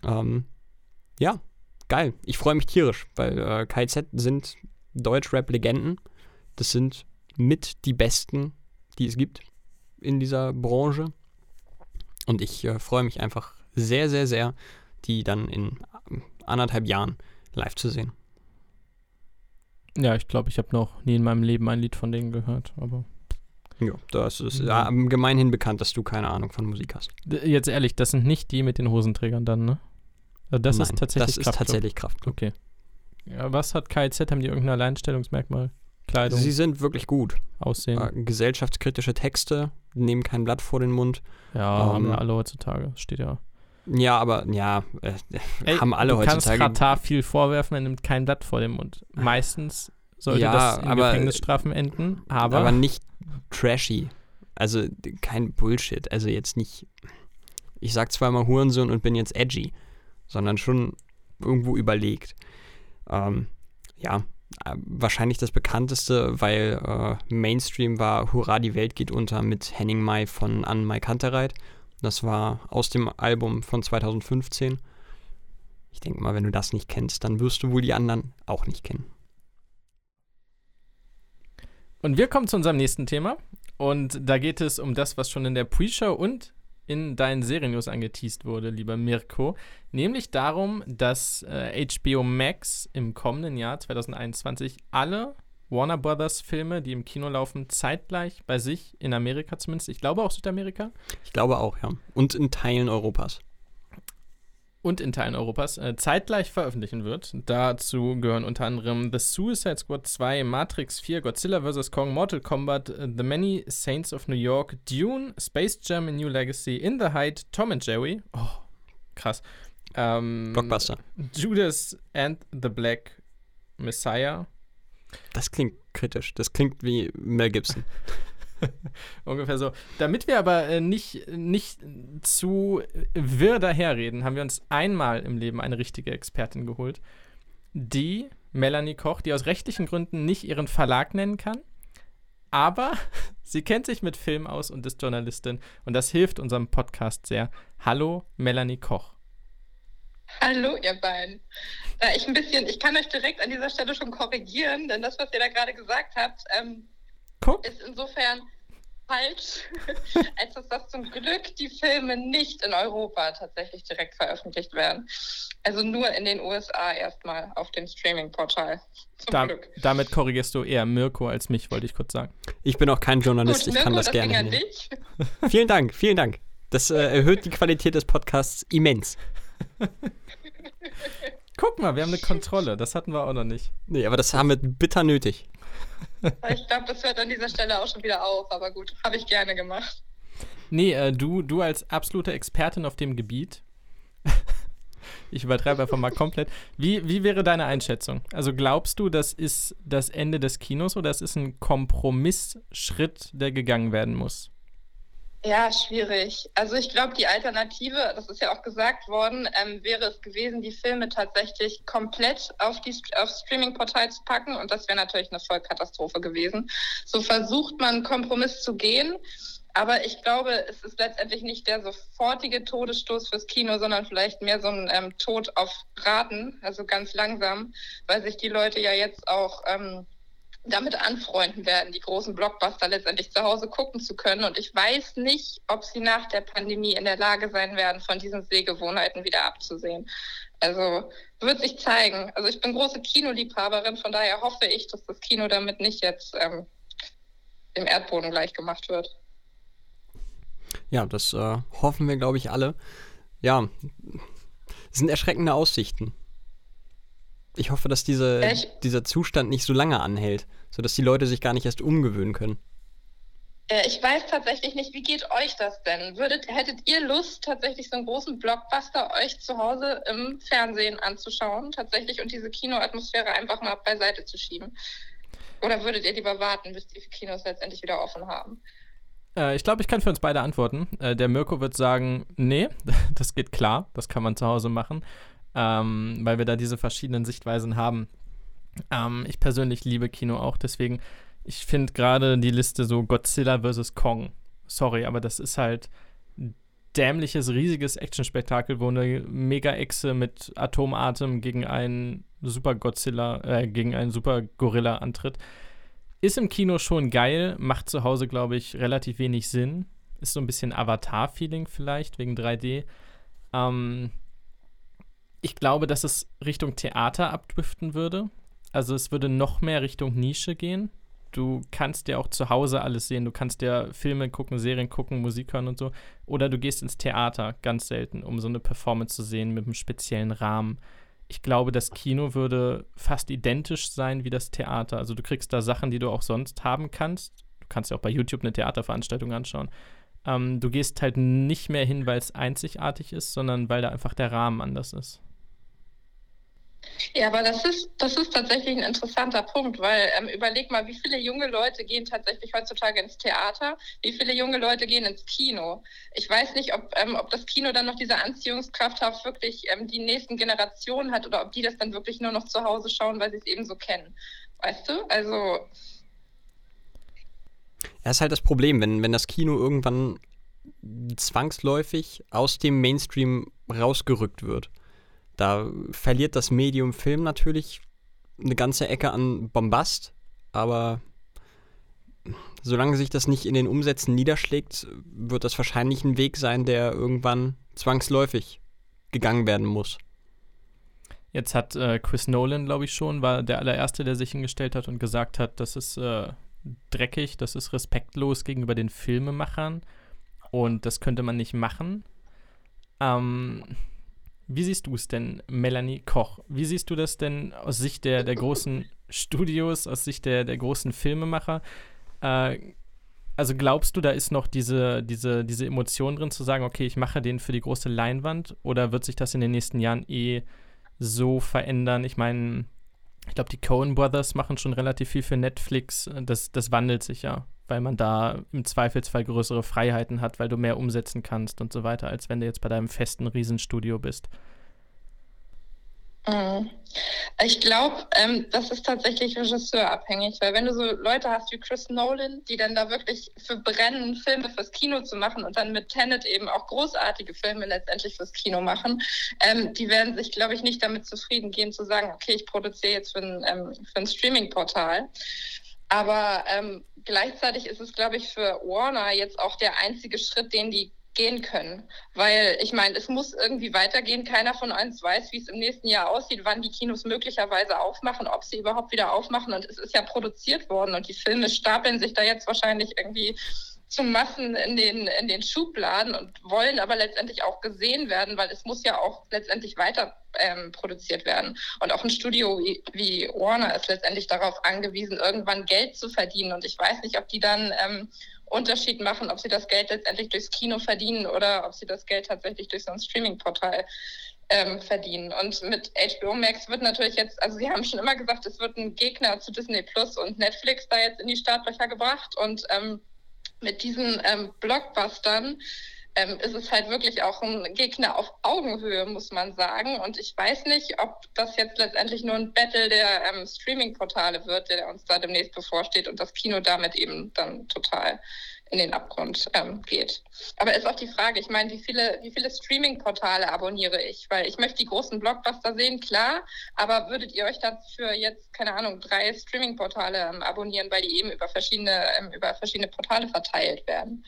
Ähm, ja, geil. Ich freue mich tierisch, weil äh, KZ sind Deutsch-Rap-Legenden. Das sind mit die besten, die es gibt in dieser Branche. Und ich äh, freue mich einfach sehr, sehr, sehr, die dann in äh, anderthalb Jahren live zu sehen. Ja, ich glaube, ich habe noch nie in meinem Leben ein Lied von denen gehört, aber ja, das ist ja, gemeinhin bekannt, dass du keine Ahnung von Musik hast. Jetzt ehrlich, das sind nicht die mit den Hosenträgern dann, ne? Also das Nein, ist tatsächlich das ist tatsächlich Kraftklub. Okay. Ja, was hat KIZ? Haben die irgendein Alleinstellungsmerkmal? Kleidung? Sie sind wirklich gut. Aussehen? Äh, gesellschaftskritische Texte, nehmen kein Blatt vor den Mund. Ja, ähm, haben alle heutzutage. Steht ja. Ja, aber ja, äh, Ey, haben alle du heutzutage. Du kannst Katar viel vorwerfen, er nimmt kein Blatt vor den Mund. Meistens sollte Ja, das in aber- Gefängnisstrafen enden, aber, aber nicht trashy. Also kein Bullshit. Also jetzt nicht, ich sag zweimal Hurensohn und bin jetzt edgy, sondern schon irgendwo überlegt. Ähm, ja, wahrscheinlich das bekannteste, weil äh, Mainstream war Hurra, die Welt geht unter mit Henning Mai von Anne Mai Kantereit. Das war aus dem Album von 2015. Ich denke mal, wenn du das nicht kennst, dann wirst du wohl die anderen auch nicht kennen. Und wir kommen zu unserem nächsten Thema. Und da geht es um das, was schon in der Pre-Show und in deinen Serien-News angeteased wurde, lieber Mirko. Nämlich darum, dass äh, HBO Max im kommenden Jahr 2021 alle Warner Brothers Filme, die im Kino laufen, zeitgleich bei sich in Amerika zumindest, ich glaube auch Südamerika, Ich glaube auch, ja. Und in Teilen Europas. Und in Teilen Europas äh, zeitgleich veröffentlichen wird. Dazu gehören unter anderem The Suicide Squad 2, Matrix 4, Godzilla vs. Kong, Mortal Kombat, äh, The Many Saints of New York, Dune, Space Jam A New Legacy, In the Height, Tom and Jerry. Oh, krass. Ähm, Blockbuster. Judas and the Black Messiah. Das klingt kritisch. Das klingt wie Mel Gibson. Ungefähr so. Damit wir aber äh, nicht, nicht zu wirr daherreden, haben wir uns einmal im Leben eine richtige Expertin geholt, die Melanie Koch, die aus rechtlichen Gründen nicht ihren Verlag nennen kann, aber sie kennt sich mit Film aus und ist Journalistin und das hilft unserem Podcast sehr. Hallo, Melanie Koch. Hallo, ihr beiden. Da ich ein bisschen, ich kann euch direkt an dieser Stelle schon korrigieren, denn das, was ihr da gerade gesagt habt, ähm, Guck. ist insofern falsch, als dass das zum Glück die Filme nicht in Europa tatsächlich direkt veröffentlicht werden. Also nur in den USA erstmal auf dem Streaming-Portal. Zum Da, Glück. damit korrigierst du eher Mirko als mich, wollte ich kurz sagen. Ich bin auch kein Journalist, Gut, ich kann Mirko, das gerne ging an dich. Vielen Dank, vielen Dank. Das äh, erhöht die Qualität des Podcasts immens. Guck mal, wir haben eine Kontrolle. Das hatten wir auch noch nicht. Nee, aber das haben wir bitter nötig. Ich glaube, das hört an dieser Stelle auch schon wieder auf, aber gut, habe ich gerne gemacht. Nee, äh, du, du als absolute Expertin auf dem Gebiet. ich übertreibe einfach mal komplett. Wie, wie wäre deine Einschätzung? Also glaubst du, das ist das Ende des Kinos oder es ist ein Kompromissschritt, der gegangen werden muss? Ja, schwierig. Also ich glaube, die Alternative, das ist ja auch gesagt worden, ähm, wäre es gewesen, die Filme tatsächlich komplett auf die auf Streaming-Portal zu packen und das wäre natürlich eine Vollkatastrophe gewesen. So versucht man Kompromiss zu gehen, aber ich glaube, es ist letztendlich nicht der sofortige Todesstoß fürs Kino, sondern vielleicht mehr so ein ähm, Tod auf Raten, also ganz langsam, weil sich die Leute ja jetzt auch ähm, damit anfreunden werden, die großen Blockbuster letztendlich zu Hause gucken zu können. Und ich weiß nicht, ob sie nach der Pandemie in der Lage sein werden, von diesen Sehgewohnheiten wieder abzusehen. Also wird sich zeigen. Also ich bin große Kinoliebhaberin, von daher hoffe ich, dass das Kino damit nicht jetzt ähm, dem Erdboden gleich gemacht wird. Ja, das äh, hoffen wir, glaube ich, alle. Ja, sind erschreckende Aussichten. Ich hoffe, dass diese, ich- dieser Zustand nicht so lange anhält, sodass die Leute sich gar nicht erst umgewöhnen können. Äh, Ich weiß tatsächlich nicht, wie geht euch das denn? Würdet, hättet ihr Lust, tatsächlich so einen großen Blockbuster euch zu Hause im Fernsehen anzuschauen, tatsächlich, und diese Kinoatmosphäre einfach mal beiseite zu schieben? Oder würdet ihr lieber warten, bis die Kinos letztendlich wieder offen haben? Äh, ich glaube, ich kann für uns beide antworten. Äh, der Mirko wird sagen, nee, das geht klar, das kann man zu Hause machen, ähm, weil wir da diese verschiedenen Sichtweisen haben. Ähm, ich persönlich liebe Kino auch, deswegen, ich finde gerade die Liste so Godzilla vs. Kong. Sorry, aber das ist halt dämliches, riesiges Actionspektakel, wo eine Mega-Echse mit Atomatem gegen einen Super Godzilla, äh, gegen einen Super Gorilla antritt. Ist im Kino schon geil, macht zu Hause, glaube ich, relativ wenig Sinn. Ist so ein bisschen Avatar-Feeling vielleicht, wegen 3D. Ähm, ich glaube, dass es Richtung Theater abdriften würde. Also es würde noch mehr Richtung Nische gehen. Du kannst ja auch zu Hause alles sehen. Du kannst ja Filme gucken, Serien gucken, Musik hören und so. Oder du gehst ins Theater, ganz selten, um so eine Performance zu sehen mit einem speziellen Rahmen. Ich glaube, das Kino würde fast identisch sein wie das Theater. Also du kriegst da Sachen, die du auch sonst haben kannst. Du kannst ja auch bei YouTube eine Theaterveranstaltung anschauen. Ähm, du gehst halt nicht mehr hin, weil es einzigartig ist, sondern weil da einfach der Rahmen anders ist. Ja, aber das ist, das ist tatsächlich ein interessanter Punkt, weil ähm, überleg mal, wie viele junge Leute gehen tatsächlich heutzutage ins Theater, wie viele junge Leute gehen ins Kino. Ich weiß nicht, ob, ähm, ob das Kino dann noch diese Anziehungskraft auf wirklich ähm, die nächsten Generationen hat oder ob die das dann wirklich nur noch zu Hause schauen, weil sie es eben so kennen. Weißt du? Also, Ja, ist halt das Problem, wenn, wenn das Kino irgendwann zwangsläufig aus dem Mainstream rausgerückt wird. Da verliert das Medium Film natürlich eine ganze Ecke an Bombast, aber solange sich das nicht in den Umsätzen niederschlägt, wird das wahrscheinlich ein Weg sein, der irgendwann zwangsläufig gegangen werden muss. Jetzt hat äh, Chris Nolan, glaube ich schon, war der allererste, der sich hingestellt hat und gesagt hat, das ist äh, dreckig, das ist respektlos gegenüber den Filmemachern und das könnte man nicht machen. Ähm, wie siehst du es denn, Melanie Koch? Wie siehst du das denn aus Sicht der, der großen Studios, aus Sicht der, der großen Filmemacher? Äh, also glaubst du, da ist noch diese, diese, diese Emotion drin, zu sagen, okay, ich mache den für die große Leinwand oder wird sich das in den nächsten Jahren eh so verändern? Ich meine, ich glaube, die Coen Brothers machen schon relativ viel für Netflix. Das, das wandelt sich ja, weil man da im Zweifelsfall größere Freiheiten hat, weil du mehr umsetzen kannst und so weiter, als wenn du jetzt bei deinem festen Riesenstudio bist. Mhm. Ich glaube, ähm, das ist tatsächlich regisseurabhängig, weil wenn du so Leute hast wie Chris Nolan, die dann da wirklich für brennen, Filme fürs Kino zu machen und dann mit Tenet eben auch großartige Filme letztendlich fürs Kino machen, ähm, die werden sich, glaube ich, nicht damit zufrieden geben zu sagen, okay, ich produziere jetzt für ein, ähm, für ein Streaming-Portal. Aber ähm, gleichzeitig ist es, glaube ich, für Warner jetzt auch der einzige Schritt, den die gehen können. Weil ich meine, es muss irgendwie weitergehen. Keiner von uns weiß, wie es im nächsten Jahr aussieht, wann die Kinos möglicherweise aufmachen, ob sie überhaupt wieder aufmachen. Und es ist ja produziert worden und die Filme stapeln sich da jetzt wahrscheinlich irgendwie zu Massen in den, in den Schubladen und wollen aber letztendlich auch gesehen werden, weil es muss ja auch letztendlich weiter ähm, produziert werden. Und auch ein Studio wie, wie, Warner ist letztendlich darauf angewiesen, irgendwann Geld zu verdienen. Und ich weiß nicht, ob die dann ähm, Unterschied machen, ob sie das Geld letztendlich durchs Kino verdienen oder ob sie das Geld tatsächlich durch so ein Streaming-Portal ähm, verdienen. Und mit HBO Max wird natürlich jetzt, also sie haben schon immer gesagt, es wird ein Gegner zu Disney Plus und Netflix da jetzt in die Startlöcher gebracht. Und ähm, mit diesen ähm, Blockbustern ähm, ist es halt wirklich auch ein Gegner auf Augenhöhe, muss man sagen. Und ich weiß nicht, ob das jetzt letztendlich nur ein Battle der ähm, Streaming-Portale wird, der uns da demnächst bevorsteht und das Kino damit eben dann total in den Abgrund ähm, geht. Aber ist auch die Frage, ich meine, wie viele, wie viele Streaming-Portale abonniere ich? Weil ich möchte die großen Blockbuster sehen, klar, aber würdet ihr euch dafür jetzt, keine Ahnung, drei Streaming-Portale ähm, abonnieren, weil die eben über verschiedene, ähm, über verschiedene Portale verteilt werden?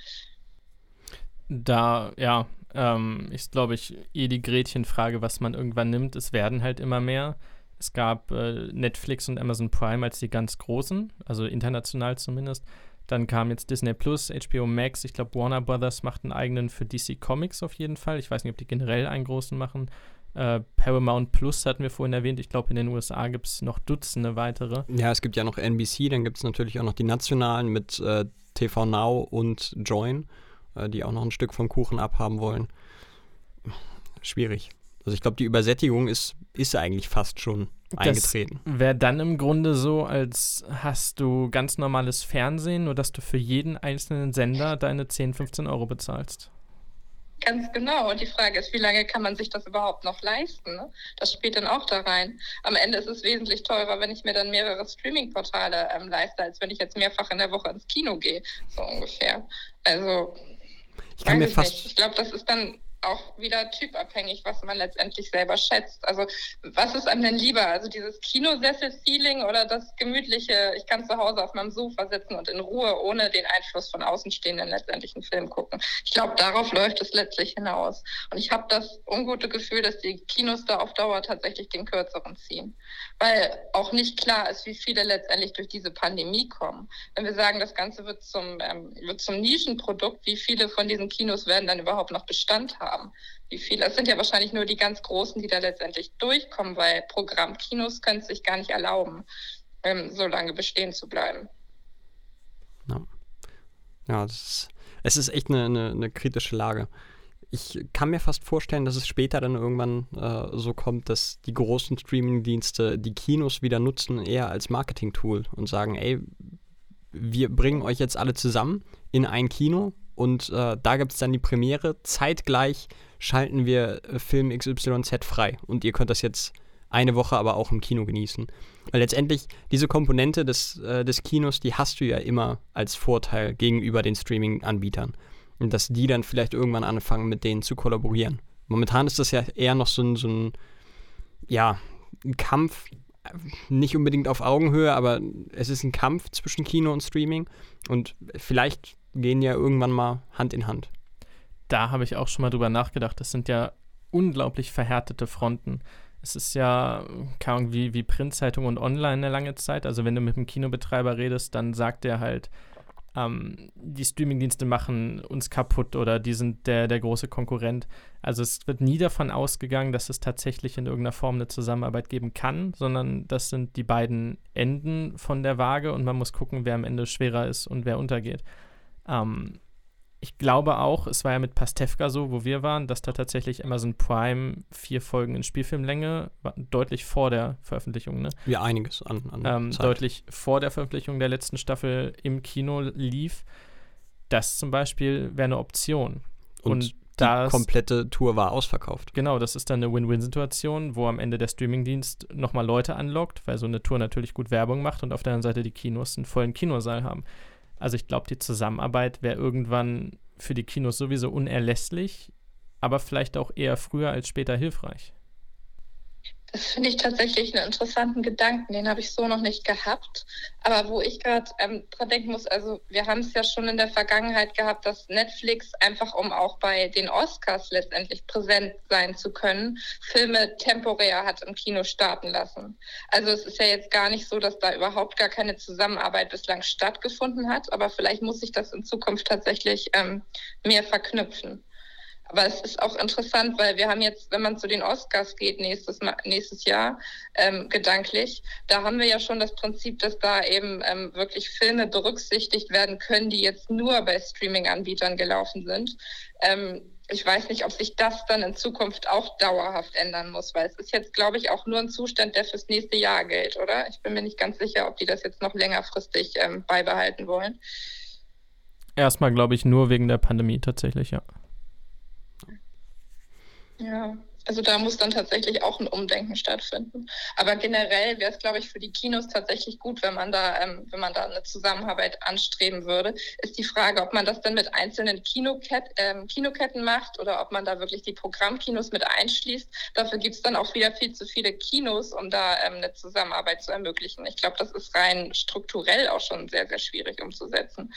Da, ja, ähm, ist, glaube ich, eh die Gretchenfrage, was man irgendwann nimmt. Es werden halt immer mehr. Es gab äh, Netflix und Amazon Prime als die ganz großen, also international zumindest. Dann kam jetzt Disney Plus, HBO Max. Ich glaube, Warner Brothers macht einen eigenen für DC Comics auf jeden Fall. Ich weiß nicht, ob die generell einen großen machen. Äh, Paramount Plus hatten wir vorhin erwähnt. Ich glaube, in den USA gibt es noch Dutzende weitere. Ja, es gibt ja noch NBC, dann gibt es natürlich auch noch die nationalen mit äh, TV Now und Join. Äh, die auch noch ein Stück vom Kuchen abhaben wollen. Schwierig. Also ich glaube, die Übersättigung ist, ist eigentlich fast schon eingetreten. Wäre dann im Grunde so, als hast du ganz normales Fernsehen, nur dass du für jeden einzelnen Sender deine 10, 15 Euro bezahlst. Ganz genau. Und die Frage ist, wie lange kann man sich das überhaupt noch leisten? Ne? Das spielt dann auch da rein. Am Ende ist es wesentlich teurer, wenn ich mir dann mehrere Streaming-Portale ähm, leiste, als wenn ich jetzt mehrfach in der Woche ins Kino gehe. So ungefähr. Also ich kann mir fast. Nicht. Ich glaube, das ist dann auch wieder typabhängig, was man letztendlich selber schätzt. Also was ist einem denn lieber? Also dieses Kinosessel-Feeling oder das gemütliche, ich kann zu Hause auf meinem Sofa sitzen und in Ruhe ohne den Einfluss von Außenstehenden letztendlich einen Film gucken. Ich glaube, darauf läuft es letztlich hinaus. Und ich habe das ungute Gefühl, dass die Kinos da auf Dauer tatsächlich den kürzeren ziehen. Weil auch nicht klar ist, wie viele letztendlich durch diese Pandemie kommen. Wenn wir sagen, das Ganze wird zum, ähm, wird zum Nischenprodukt, wie viele von diesen Kinos werden dann überhaupt noch Bestand haben? Haben. Viele? Es sind ja wahrscheinlich nur die ganz Großen, die da letztendlich durchkommen, weil Programmkinos können es sich gar nicht erlauben, ähm, so lange bestehen zu bleiben. Ja, ja ist, es ist echt eine, eine, eine, kritische Lage. Ich kann mir fast vorstellen, dass es später dann irgendwann äh, so kommt, dass die großen Streaming-Dienste die Kinos wieder nutzen, eher als Marketing-Tool und sagen, ey, wir bringen euch jetzt alle zusammen in ein Kino, und äh, da gibt es dann die Premiere. Zeitgleich schalten wir äh, Film XYZ frei. Und ihr könnt das jetzt eine Woche aber auch im Kino genießen. Weil letztendlich diese Komponente des, äh, des Kinos, die hast du ja immer als Vorteil gegenüber den Streaming-Anbietern. Und dass die dann vielleicht irgendwann anfangen, mit denen zu kollaborieren. Momentan ist das ja eher noch so ein, so ein ja, ein Kampf, nicht unbedingt auf Augenhöhe, aber es ist ein Kampf zwischen Kino und Streaming. Und vielleicht gehen ja irgendwann mal Hand in Hand. Da habe ich auch schon mal drüber nachgedacht. Das sind ja unglaublich verhärtete Fronten. Es ist ja keine wie, wie Printzeitung und Online eine lange Zeit. Also wenn du mit einem Kinobetreiber redest, dann sagt er halt, ähm, die Streamingdienste machen uns kaputt oder die sind der, der große Konkurrent. Also es wird nie davon ausgegangen, dass es tatsächlich in irgendeiner Form eine Zusammenarbeit geben kann, sondern das sind die beiden Enden von der Waage und man muss gucken, wer am Ende schwerer ist und wer untergeht. Ähm, ich glaube auch, es war ja mit Pastewka so, wo wir waren, dass da tatsächlich Amazon Prime vier Folgen in Spielfilmlänge deutlich vor der Veröffentlichung, ne? Ja, einiges an, an ähm, deutlich vor der Veröffentlichung der letzten Staffel im Kino lief. Das zum Beispiel wäre eine Option. Und, Und, die komplette Tour war ausverkauft. genau, das ist dann eine Win-Win-Situation, wo am Ende der Streamingdienst nochmal Leute anlockt, weil so eine Tour natürlich gut Werbung macht und auf der anderen Seite die Kinos einen vollen Kinosaal haben. Also ich glaube, die Zusammenarbeit wäre irgendwann für die Kinos sowieso unerlässlich, aber vielleicht auch eher früher als später hilfreich. Das finde ich tatsächlich einen interessanten Gedanken. Den habe ich so noch nicht gehabt. Aber wo ich gerade ähm, dran denken muss, also wir haben es ja schon in der Vergangenheit gehabt, dass Netflix einfach, um auch bei den Oscars letztendlich präsent sein zu können, Filme temporär hat im Kino starten lassen. Also es ist ja jetzt gar nicht so, dass da überhaupt gar keine Zusammenarbeit bislang stattgefunden hat. Aber vielleicht muss sich das in Zukunft tatsächlich ähm, mehr verknüpfen. Aber es ist auch interessant, weil wir haben jetzt, wenn man zu den Oscars geht nächstes, nächstes Jahr, ähm, gedanklich, da haben wir ja schon das Prinzip, dass da eben ähm, wirklich Filme berücksichtigt werden können, die jetzt nur bei Streaming-Anbietern gelaufen sind. Ähm, ich weiß nicht, ob sich das dann in Zukunft auch dauerhaft ändern muss, weil es ist jetzt, glaube ich, auch nur ein Zustand, der fürs nächste Jahr gilt, oder? Ich bin mir nicht ganz sicher, ob die das jetzt noch längerfristig ähm, beibehalten wollen. Erstmal glaube ich nur wegen der Pandemie tatsächlich, ja. Ja, also da muss dann tatsächlich auch ein Umdenken stattfinden. Aber generell wäre es, glaube ich, für die Kinos tatsächlich gut, wenn man da, ähm, wenn man da eine Zusammenarbeit anstreben würde. Ist die Frage, ob man das dann mit einzelnen Kinoket ähm, Kinoketten macht oder ob man da wirklich die Programmkinos mit einschließt. Dafür gibt es dann auch wieder viel zu viele Kinos, um da ähm, eine Zusammenarbeit zu ermöglichen. Ich glaube, das ist rein strukturell auch schon sehr, sehr schwierig umzusetzen.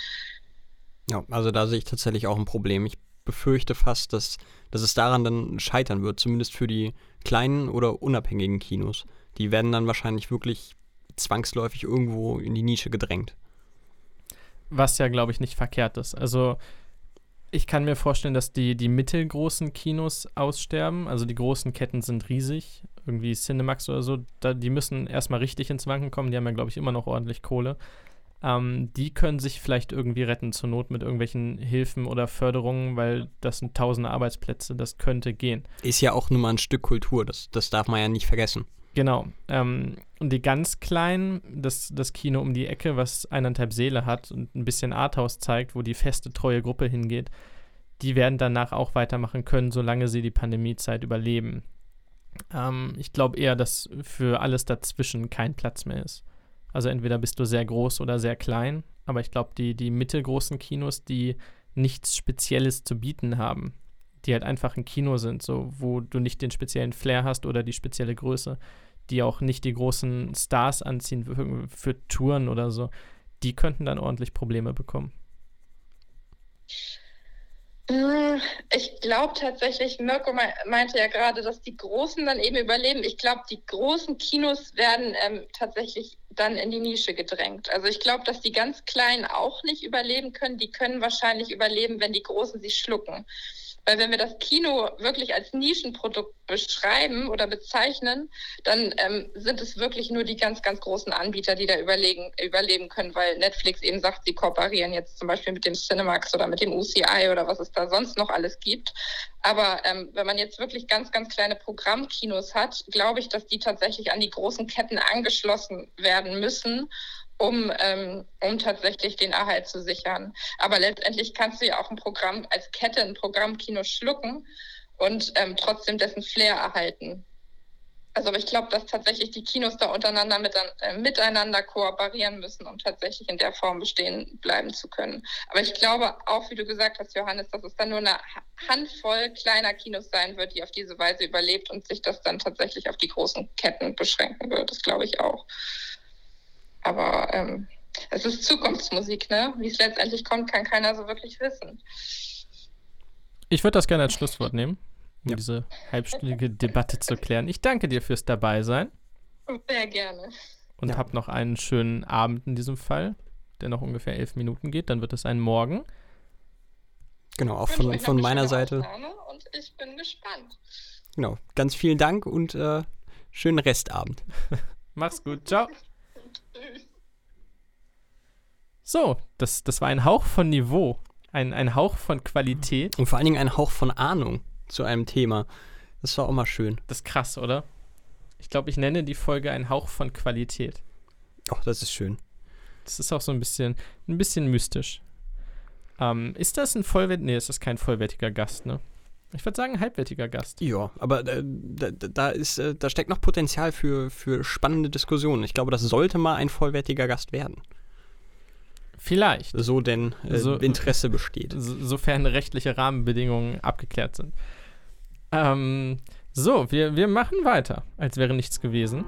Ja, also da sehe ich tatsächlich auch ein Problem. Ich befürchte fast, dass, dass es daran dann scheitern wird, zumindest für die kleinen oder unabhängigen Kinos. Die werden dann wahrscheinlich wirklich zwangsläufig irgendwo in die Nische gedrängt. Was ja, glaube ich, nicht verkehrt ist. Also ich kann mir vorstellen, dass die, die mittelgroßen Kinos aussterben. Also die großen Ketten sind riesig. Irgendwie Cinemax oder so. Da, die müssen erstmal richtig ins Wanken kommen. Die haben ja, glaube ich, immer noch ordentlich Kohle. Ähm, die können sich vielleicht irgendwie retten, zur Not mit irgendwelchen Hilfen oder Förderungen, weil das sind tausende Arbeitsplätze, das könnte gehen. Ist ja auch nur mal ein Stück Kultur, das, das darf man ja nicht vergessen. Genau. Ähm, und die ganz kleinen, das, das Kino um die Ecke, was eineinhalb Seele hat und ein bisschen Arthouse zeigt, wo die feste, treue Gruppe hingeht, die werden danach auch weitermachen können, solange sie die Pandemiezeit überleben. Ähm, ich glaube eher, dass für alles dazwischen kein Platz mehr ist. Also entweder bist du sehr groß oder sehr klein, aber ich glaube, die, die mittelgroßen Kinos, die nichts Spezielles zu bieten haben, die halt einfach ein Kino sind, so wo du nicht den speziellen Flair hast oder die spezielle Größe, die auch nicht die großen Stars anziehen für, für Touren oder so, die könnten dann ordentlich Probleme bekommen. Hm, Ich glaube tatsächlich, Mirko mei- meinte ja gerade, dass die Großen dann eben überleben. Ich glaube, die großen Kinos werden ähm, tatsächlich dann in die Nische gedrängt. Also ich glaube, dass die ganz Kleinen auch nicht überleben können. Die können wahrscheinlich überleben, wenn die Großen sie schlucken. Weil wenn wir das Kino wirklich als Nischenprodukt beschreiben oder bezeichnen, dann ähm, sind es wirklich nur die ganz, ganz großen Anbieter, die da überlegen, überleben können, weil Netflix eben sagt, sie kooperieren jetzt zum Beispiel mit dem Cinemax oder mit dem UCI oder was es da sonst noch alles gibt. Aber ähm, wenn man jetzt wirklich ganz, ganz kleine Programmkinos hat, glaube ich, dass die tatsächlich an die großen Ketten angeschlossen werden müssen, um, ähm, um tatsächlich den Erhalt zu sichern. Aber letztendlich kannst du ja auch ein Programm als Kette, ein Programmkino schlucken und ähm, trotzdem dessen Flair erhalten. Also ich glaube, dass tatsächlich die Kinos da untereinander mit, äh, miteinander kooperieren müssen, um tatsächlich in der Form bestehen bleiben zu können. Aber ich glaube auch, wie du gesagt hast, Johannes, dass es dann nur eine Handvoll kleiner Kinos sein wird, die auf diese Weise überlebt und sich das dann tatsächlich auf die großen Ketten beschränken wird. Das glaube ich auch. Aber ähm, es ist Zukunftsmusik, ne? Wie es letztendlich kommt, kann keiner so wirklich wissen. Ich würde das gerne als Schlusswort nehmen, um Ja. diese halbstündige Debatte zu klären. Ich danke dir fürs Dabeisein Sehr gerne. und Ja. hab noch einen schönen Abend in diesem Fall, der noch ungefähr elf Minuten geht. Dann wird es ein Morgen. Genau, auch von, von eine meiner Seite. Und ich bin gespannt. Genau, ganz vielen Dank und äh, schönen Restabend. Mach's gut. Ciao. So, das, das war ein Hauch von Niveau. Ein, ein Hauch von Qualität. Und vor allen Dingen ein Hauch von Ahnung zu einem Thema. Das war auch mal schön. Das ist krass, oder? Ich glaube, ich nenne die Folge ein Hauch von Qualität. Oh, das ist schön. Das ist auch so ein bisschen, ein bisschen mystisch. Ähm, ist das ein vollwertiger, nee, ist das kein vollwertiger Gast, ne? Ich würde sagen, halbwertiger Gast. Ja, aber äh, da, da, ist, äh, da steckt noch Potenzial für, für spannende Diskussionen. Ich glaube, das sollte mal ein vollwertiger Gast werden. Vielleicht. So denn äh, So- Interesse besteht. So, sofern rechtliche Rahmenbedingungen abgeklärt sind. Ähm, so, wir, wir machen weiter, als wäre nichts gewesen.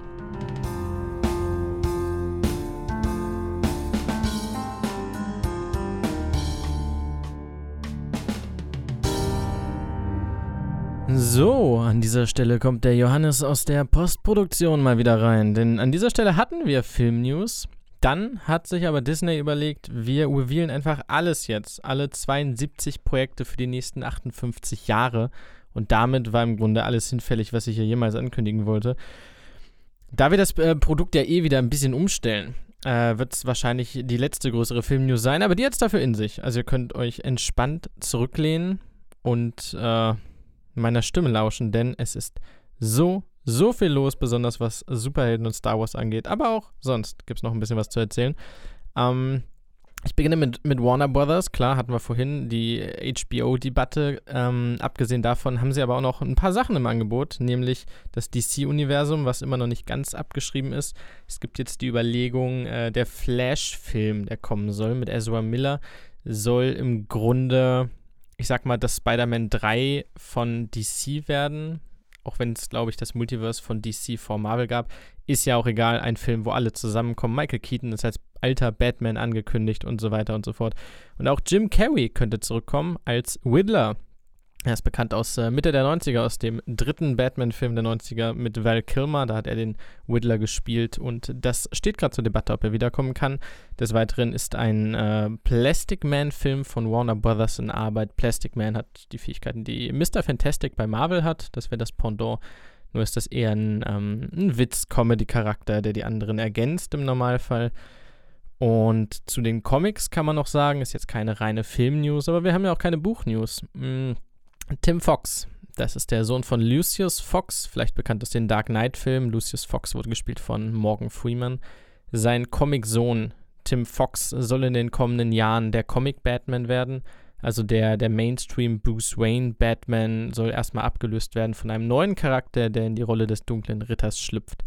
So, an dieser Stelle kommt der Johannes aus der Postproduktion mal wieder rein, denn an dieser Stelle hatten wir Filmnews. Dann hat sich aber Disney überlegt, wir revealen einfach alles jetzt, alle 72 Projekte für die nächsten 58 Jahre. Und damit war im Grunde alles hinfällig, was ich hier jemals ankündigen wollte. Da wir das äh, Produkt ja eh wieder ein bisschen umstellen, äh, wird es wahrscheinlich die letzte größere Filmnews sein, aber die hat es dafür in sich. Also ihr könnt euch entspannt zurücklehnen und äh, meiner Stimme lauschen, denn es ist so, so viel los, besonders was Superhelden und Star Wars angeht. Aber auch sonst gibt es noch ein bisschen was zu erzählen. Ähm, ich beginne mit, mit Warner Brothers. Klar, hatten wir vorhin die HBO-Debatte. Ähm, abgesehen davon haben sie aber auch noch ein paar Sachen im Angebot, nämlich das DC-Universum, was immer noch nicht ganz abgeschrieben ist. Es gibt jetzt die Überlegung, äh, der Flash-Film, der kommen soll mit Ezra Miller, soll im Grunde, ich sag mal, das Spider-Man 3 von DC werden. Auch wenn es, glaube ich, das Multiverse von DC vor Marvel gab, ist ja auch egal. Ein Film, wo alle zusammenkommen. Michael Keaton ist als alter Batman angekündigt und so weiter und so fort. Und auch Jim Carrey könnte zurückkommen als Riddler. Er ist bekannt aus äh, Mitte der 90er, aus dem dritten Batman-Film der 90er mit Val Kilmer. Da hat er den Riddler gespielt und das steht gerade zur Debatte, ob er wiederkommen kann. Des Weiteren ist ein äh, Plastic Man-Film von Warner Brothers in Arbeit. Plastic Man hat die Fähigkeiten, die Mr. Fantastic bei Marvel hat. Das wäre das Pendant. Nur ist das eher ein, ähm, ein Witz-Comedy-Charakter, der die anderen ergänzt im Normalfall. Und zu den Comics kann man noch sagen, ist jetzt keine reine Film-News, aber wir haben ja auch keine Buch-News. Mm, Tim Fox, das ist der Sohn von Lucius Fox, vielleicht bekannt aus den Dark Knight-Filmen. Lucius Fox wurde gespielt von Morgan Freeman. Sein Comic-Sohn Tim Fox soll in den kommenden Jahren der Comic-Batman werden. Also der, der Mainstream Bruce Wayne Batman soll erstmal abgelöst werden von einem neuen Charakter, der in die Rolle des dunklen Ritters schlüpft.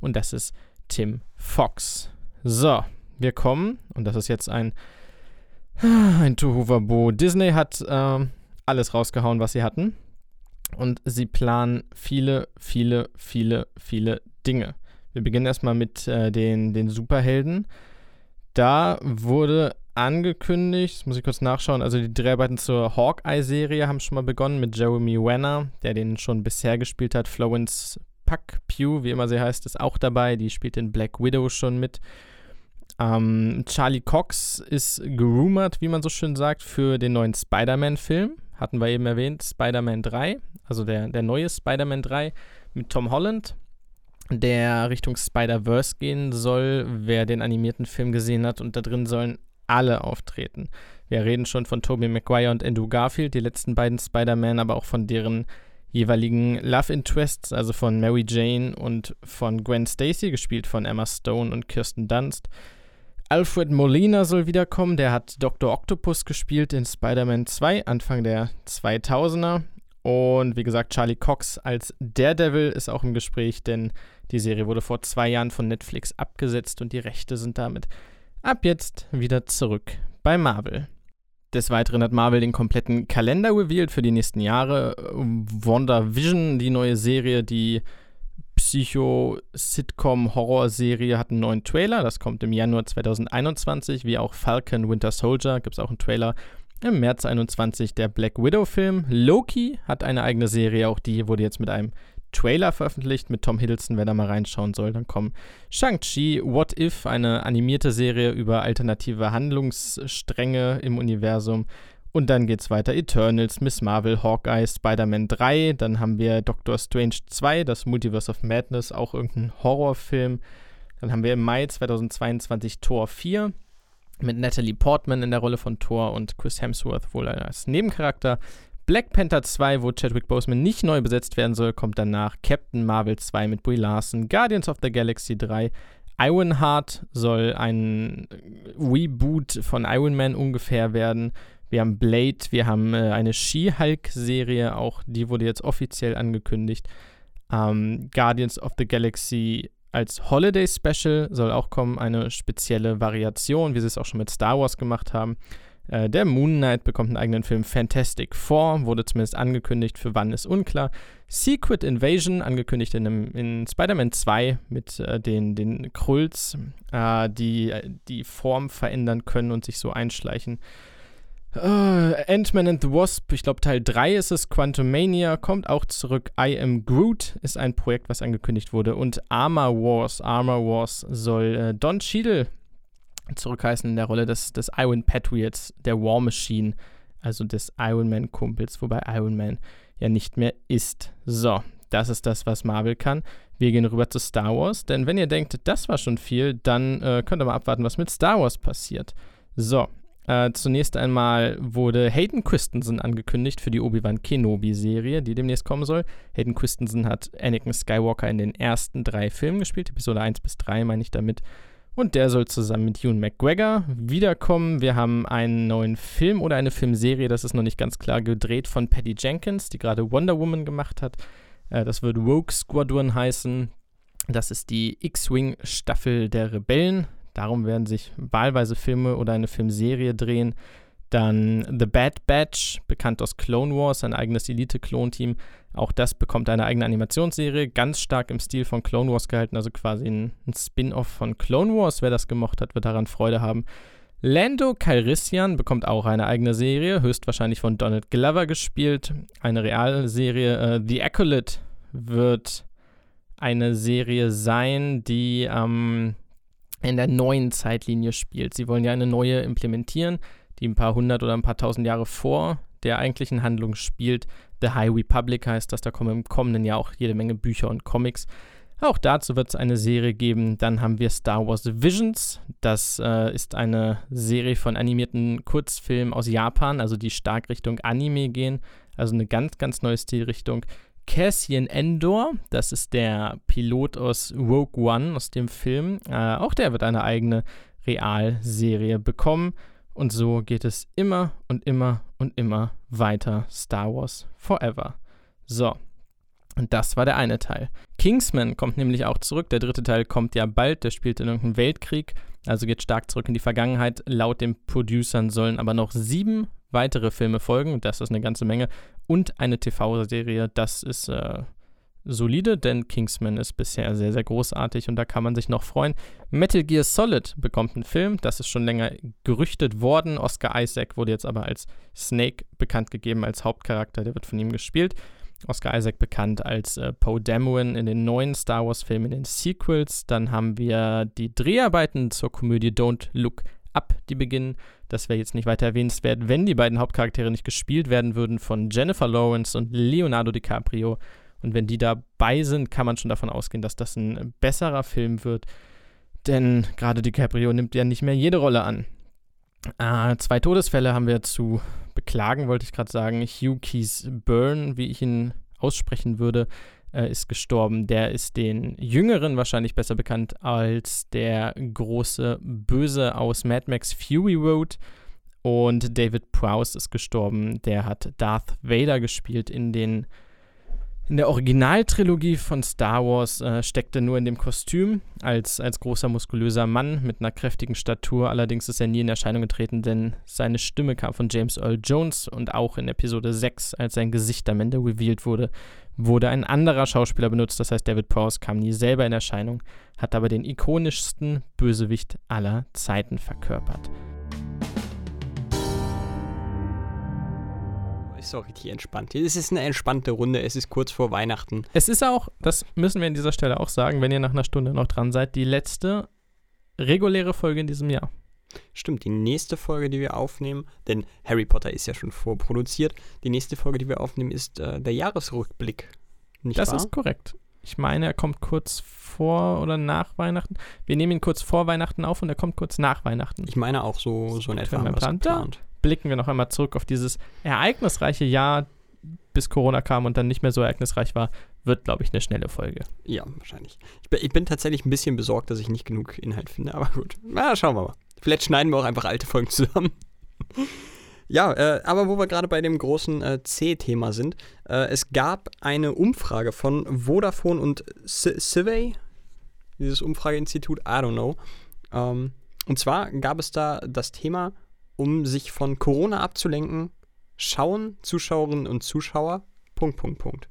Und das ist Tim Fox. So, wir kommen, und das ist jetzt ein, ein Tohuwabo. Disney hat ähm, alles rausgehauen, was sie hatten. Und sie planen viele, viele, viele, viele Dinge. Wir beginnen erstmal mit äh, den, den Superhelden. Da wurde angekündigt, das muss ich kurz nachschauen, also die Dreharbeiten zur Hawkeye-Serie haben schon mal begonnen mit Jeremy Renner, der den schon bisher gespielt hat. Florence Puck Pugh, wie immer sie heißt, ist auch dabei. Die spielt in Black Widow schon mit. Ähm, Charlie Cox ist gerumort, wie man so schön sagt, für den neuen Spider-Man-Film. Hatten wir eben erwähnt, Spider-Man 3, also der, der neue Spider-Man 3 mit Tom Holland, der Richtung Spider-Verse gehen soll. Wer den animierten Film gesehen hat und da drin sollen alle auftreten. Wir reden schon von Tobey Maguire und Andrew Garfield, die letzten beiden Spider-Man, aber auch von deren jeweiligen Love Interests, also von Mary Jane und von Gwen Stacy, gespielt von Emma Stone und Kirsten Dunst. Alfred Molina soll wiederkommen, der hat Dr. Octopus gespielt in Spider-Man 2, Anfang der 2000er. Und wie gesagt, Charlie Cox als Daredevil ist auch im Gespräch, denn die Serie wurde vor zwei Jahren von Netflix abgesetzt und die Rechte sind damit ab jetzt wieder zurück bei Marvel. Des Weiteren hat Marvel den kompletten Kalender revealed für die nächsten Jahre. WandaVision, die neue Serie, die Psycho-Sitcom-Horror-Serie, hat einen neuen Trailer. Das kommt im Januar 2021, wie auch Falcon Winter Soldier. Gibt es auch einen Trailer im März 21. Der Black Widow-Film. Loki hat eine eigene Serie. Auch die wurde jetzt mit einem Trailer veröffentlicht mit Tom Hiddleston, wer da mal reinschauen soll. Dann kommen Shang-Chi, What If, eine animierte Serie über alternative Handlungsstränge im Universum. Und dann geht's weiter. Eternals, Miss Marvel, Hawkeye, Spider-Man 3. Dann haben wir Doctor Strange 2, das Multiverse of Madness, auch irgendein Horrorfilm. Dann haben wir im Mai 2022 Tor 4. mit Natalie Portman in der Rolle von Thor und Chris Hemsworth wohl als Nebencharakter. Black Panther 2, wo Chadwick Boseman nicht neu besetzt werden soll, kommt danach. Captain Marvel 2 mit Brie Larson. Guardians of the Galaxy 3. Ironheart soll ein Reboot von Iron Man ungefähr werden. Wir haben Blade, wir haben äh, eine She-Hulk-Serie, auch die wurde jetzt offiziell angekündigt. Ähm, Guardians of the Galaxy als Holiday Special soll auch kommen, eine spezielle Variation, wie sie es auch schon mit Star Wars gemacht haben. Äh, der Moon Knight bekommt einen eigenen Film. Fantastic Four wurde zumindest angekündigt, für wann ist unklar. Secret Invasion, angekündigt in, in Spider-Man 2 mit äh, den, den Krulls, äh, die die Form verändern können und sich so einschleichen. Uh, Ant-Man and the Wasp, ich glaube Teil 3 ist es, Quantum Mania kommt auch zurück. I Am Groot ist ein Projekt, was angekündigt wurde. Und Armor Wars, Armor Wars soll äh, Don Cheadle zurückheißen in der Rolle des, des Iron Patriots, der War Machine, also des Iron Man Kumpels, wobei Iron Man ja nicht mehr ist. So, das ist das, was Marvel kann. Wir gehen rüber zu Star Wars, denn wenn ihr denkt, das war schon viel, dann äh, könnt ihr mal abwarten, was mit Star Wars passiert. So, äh, zunächst einmal wurde Hayden Christensen angekündigt für die Obi-Wan Kenobi-Serie, die demnächst kommen soll. Hayden Christensen hat Anakin Skywalker in den ersten drei Filmen gespielt, Episode 1 bis 3 meine ich damit. Und der soll zusammen mit Ewan McGregor wiederkommen. Wir haben einen neuen Film oder eine Filmserie, das ist noch nicht ganz klar, gedreht von Patty Jenkins, die gerade Wonder Woman gemacht hat. Äh, das wird Rogue Squadron heißen. Das ist die X-Wing-Staffel der Rebellen. Darum werden sich wahlweise Filme oder eine Filmserie drehen. Dann The Bad Batch, bekannt aus Clone Wars, ein eigenes Elite-Klon-Team. Auch das bekommt eine eigene Animationsserie, ganz stark im Stil von Clone Wars gehalten, also quasi ein, ein Spin-off von Clone Wars. Wer das gemocht hat, wird daran Freude haben. Lando Calrissian bekommt auch eine eigene Serie, höchstwahrscheinlich von Donald Glover gespielt. Eine Realserie. Uh, The Acolyte wird eine Serie sein, die ähm, in der neuen Zeitlinie spielt. Sie wollen ja eine neue implementieren, die ein paar hundert oder ein paar tausend Jahre vor der eigentlichen Handlung spielt. The High Republic heißt das, da kommen im kommenden Jahr auch jede Menge Bücher und Comics. Auch dazu wird es eine Serie geben. Dann haben wir Star Wars Visions. Das äh, ist eine Serie von animierten Kurzfilmen aus Japan, also die stark Richtung Anime gehen. Also eine ganz, ganz neue Stilrichtung. Cassian Endor, das ist der Pilot aus Rogue One, aus dem Film. Äh, auch der wird eine eigene Realserie bekommen. Und so geht es immer und immer und immer weiter. Star Wars Forever. So. Und das war der eine Teil. Kingsman kommt nämlich auch zurück. Der dritte Teil kommt ja bald. Der spielt in irgendeinem Weltkrieg. Also geht stark zurück in die Vergangenheit. Laut den Producern sollen aber noch sieben weitere Filme folgen. Das ist eine ganze Menge. Und eine TV-Serie. Das ist äh, solide, denn Kingsman ist bisher sehr, sehr großartig und da kann man sich noch freuen. Metal Gear Solid bekommt einen Film. Das ist schon länger gerüchtet worden. Oscar Isaac wurde jetzt aber als Snake bekannt gegeben, als Hauptcharakter. Der wird von ihm gespielt. Oscar Isaac bekannt als äh, Poe Dameron in den neuen Star Wars-Filmen, in den Sequels. Dann haben wir die Dreharbeiten zur Komödie Don't Look Up, die beginnen. Das wäre jetzt nicht weiter erwähnenswert, wenn die beiden Hauptcharaktere nicht gespielt werden würden von Jennifer Lawrence und Leonardo DiCaprio. Und wenn die dabei sind, kann man schon davon ausgehen, dass das ein besserer Film wird. Denn gerade DiCaprio nimmt ja nicht mehr jede Rolle an. Äh, zwei Todesfälle haben wir zu beklagen, wollte ich gerade sagen. Hugh Keys Byrne, wie ich ihn aussprechen würde, äh, ist gestorben. Der ist den Jüngeren wahrscheinlich besser bekannt als der große Böse aus Mad Max Fury Road. Und David Prowse ist gestorben. Der hat Darth Vader gespielt in den in der Originaltrilogie von Star Wars äh, steckte nur in dem Kostüm als, als großer muskulöser Mann mit einer kräftigen Statur. Allerdings ist er nie in Erscheinung getreten, denn seine Stimme kam von James Earl Jones und auch in Episode 6, als sein Gesicht am Ende revealed wurde, wurde ein anderer Schauspieler benutzt. Das heißt, David Prowse kam nie selber in Erscheinung, hat aber den ikonischsten Bösewicht aller Zeiten verkörpert. ist auch richtig entspannt. Es ist eine entspannte Runde, es ist kurz vor Weihnachten. Es ist auch, das müssen wir an dieser Stelle auch sagen, wenn ihr nach einer Stunde noch dran seid, die letzte reguläre Folge in diesem Jahr. Stimmt, die nächste Folge, die wir aufnehmen, denn Harry Potter ist ja schon vorproduziert, die nächste Folge, die wir aufnehmen, ist äh, der Jahresrückblick. Nicht das wahr? ist korrekt. Ich meine, er kommt kurz vor oder nach Weihnachten. Wir nehmen ihn kurz vor Weihnachten auf und er kommt kurz nach Weihnachten. Ich meine auch so, so in etwa haben planen. geplant. Blicken wir noch einmal zurück auf dieses ereignisreiche Jahr, bis Corona kam und dann nicht mehr so ereignisreich war, wird, glaube ich, eine schnelle Folge. Ja, wahrscheinlich. Ich bin, ich bin tatsächlich ein bisschen besorgt, dass ich nicht genug Inhalt finde, aber gut. Na, schauen wir mal. Vielleicht schneiden wir auch einfach alte Folgen zusammen. ja, äh, aber wo wir gerade bei dem großen äh, C-Thema sind, äh, es gab eine Umfrage von Vodafone und Civey, dieses Umfrageinstitut, I don't know. Ähm, und zwar gab es da das Thema, um sich von Corona abzulenken, schauen Zuschauerinnen und Zuschauer, Punkt, Punkt, Punkt.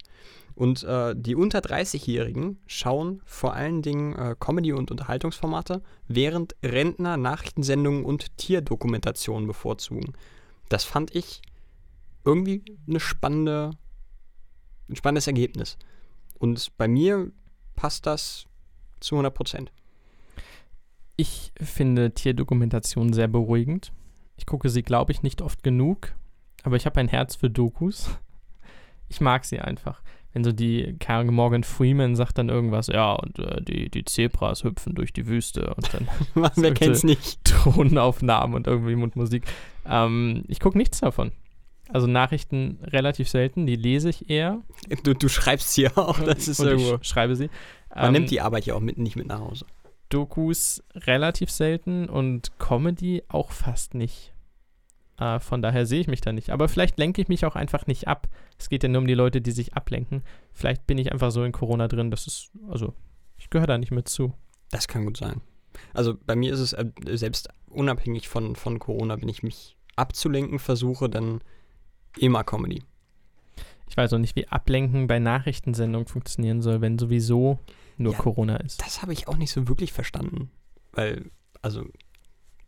Und äh, die unter 30-Jährigen schauen vor allen Dingen äh, Comedy- und Unterhaltungsformate, während Rentner Nachrichtensendungen und Tierdokumentationen bevorzugen. Das fand ich irgendwie eine spannende, ein spannendes Ergebnis. Und bei mir passt das zu 100 Prozent. Ich finde Tierdokumentation sehr beruhigend. Ich gucke sie, glaube ich, nicht oft genug, aber ich habe ein Herz für Dokus. Ich mag sie einfach. Wenn so die Karen Morgan Freeman sagt dann irgendwas, ja, und äh, die, die Zebras hüpfen durch die Wüste und dann Wer wirkte- kennt's nicht? Drohnenaufnahmen und irgendwie Mundmusik. Ähm, ich gucke nichts davon. Also Nachrichten relativ selten, die lese ich eher. Du, du schreibst hier auch, das ist und irgendwo. ich schreibe sie. Man Ähm, nimmt die Arbeit ja auch mit, nicht mit nach Hause. Dokus relativ selten und Comedy auch fast nicht. Äh, von daher sehe ich mich da nicht. Aber vielleicht lenke ich mich auch einfach nicht ab. Es geht ja nur um die Leute, die sich ablenken. Vielleicht bin ich einfach so in Corona drin, dass es, also, ich gehöre da nicht mit zu. Das kann gut sein. Also bei mir ist es äh, selbst unabhängig von, von Corona, wenn ich mich abzulenken versuche, dann immer Comedy. Ich weiß auch nicht, wie Ablenken bei Nachrichtensendungen funktionieren soll, wenn sowieso nur Ja. Corona ist. Das habe ich auch nicht so wirklich verstanden. Weil, also,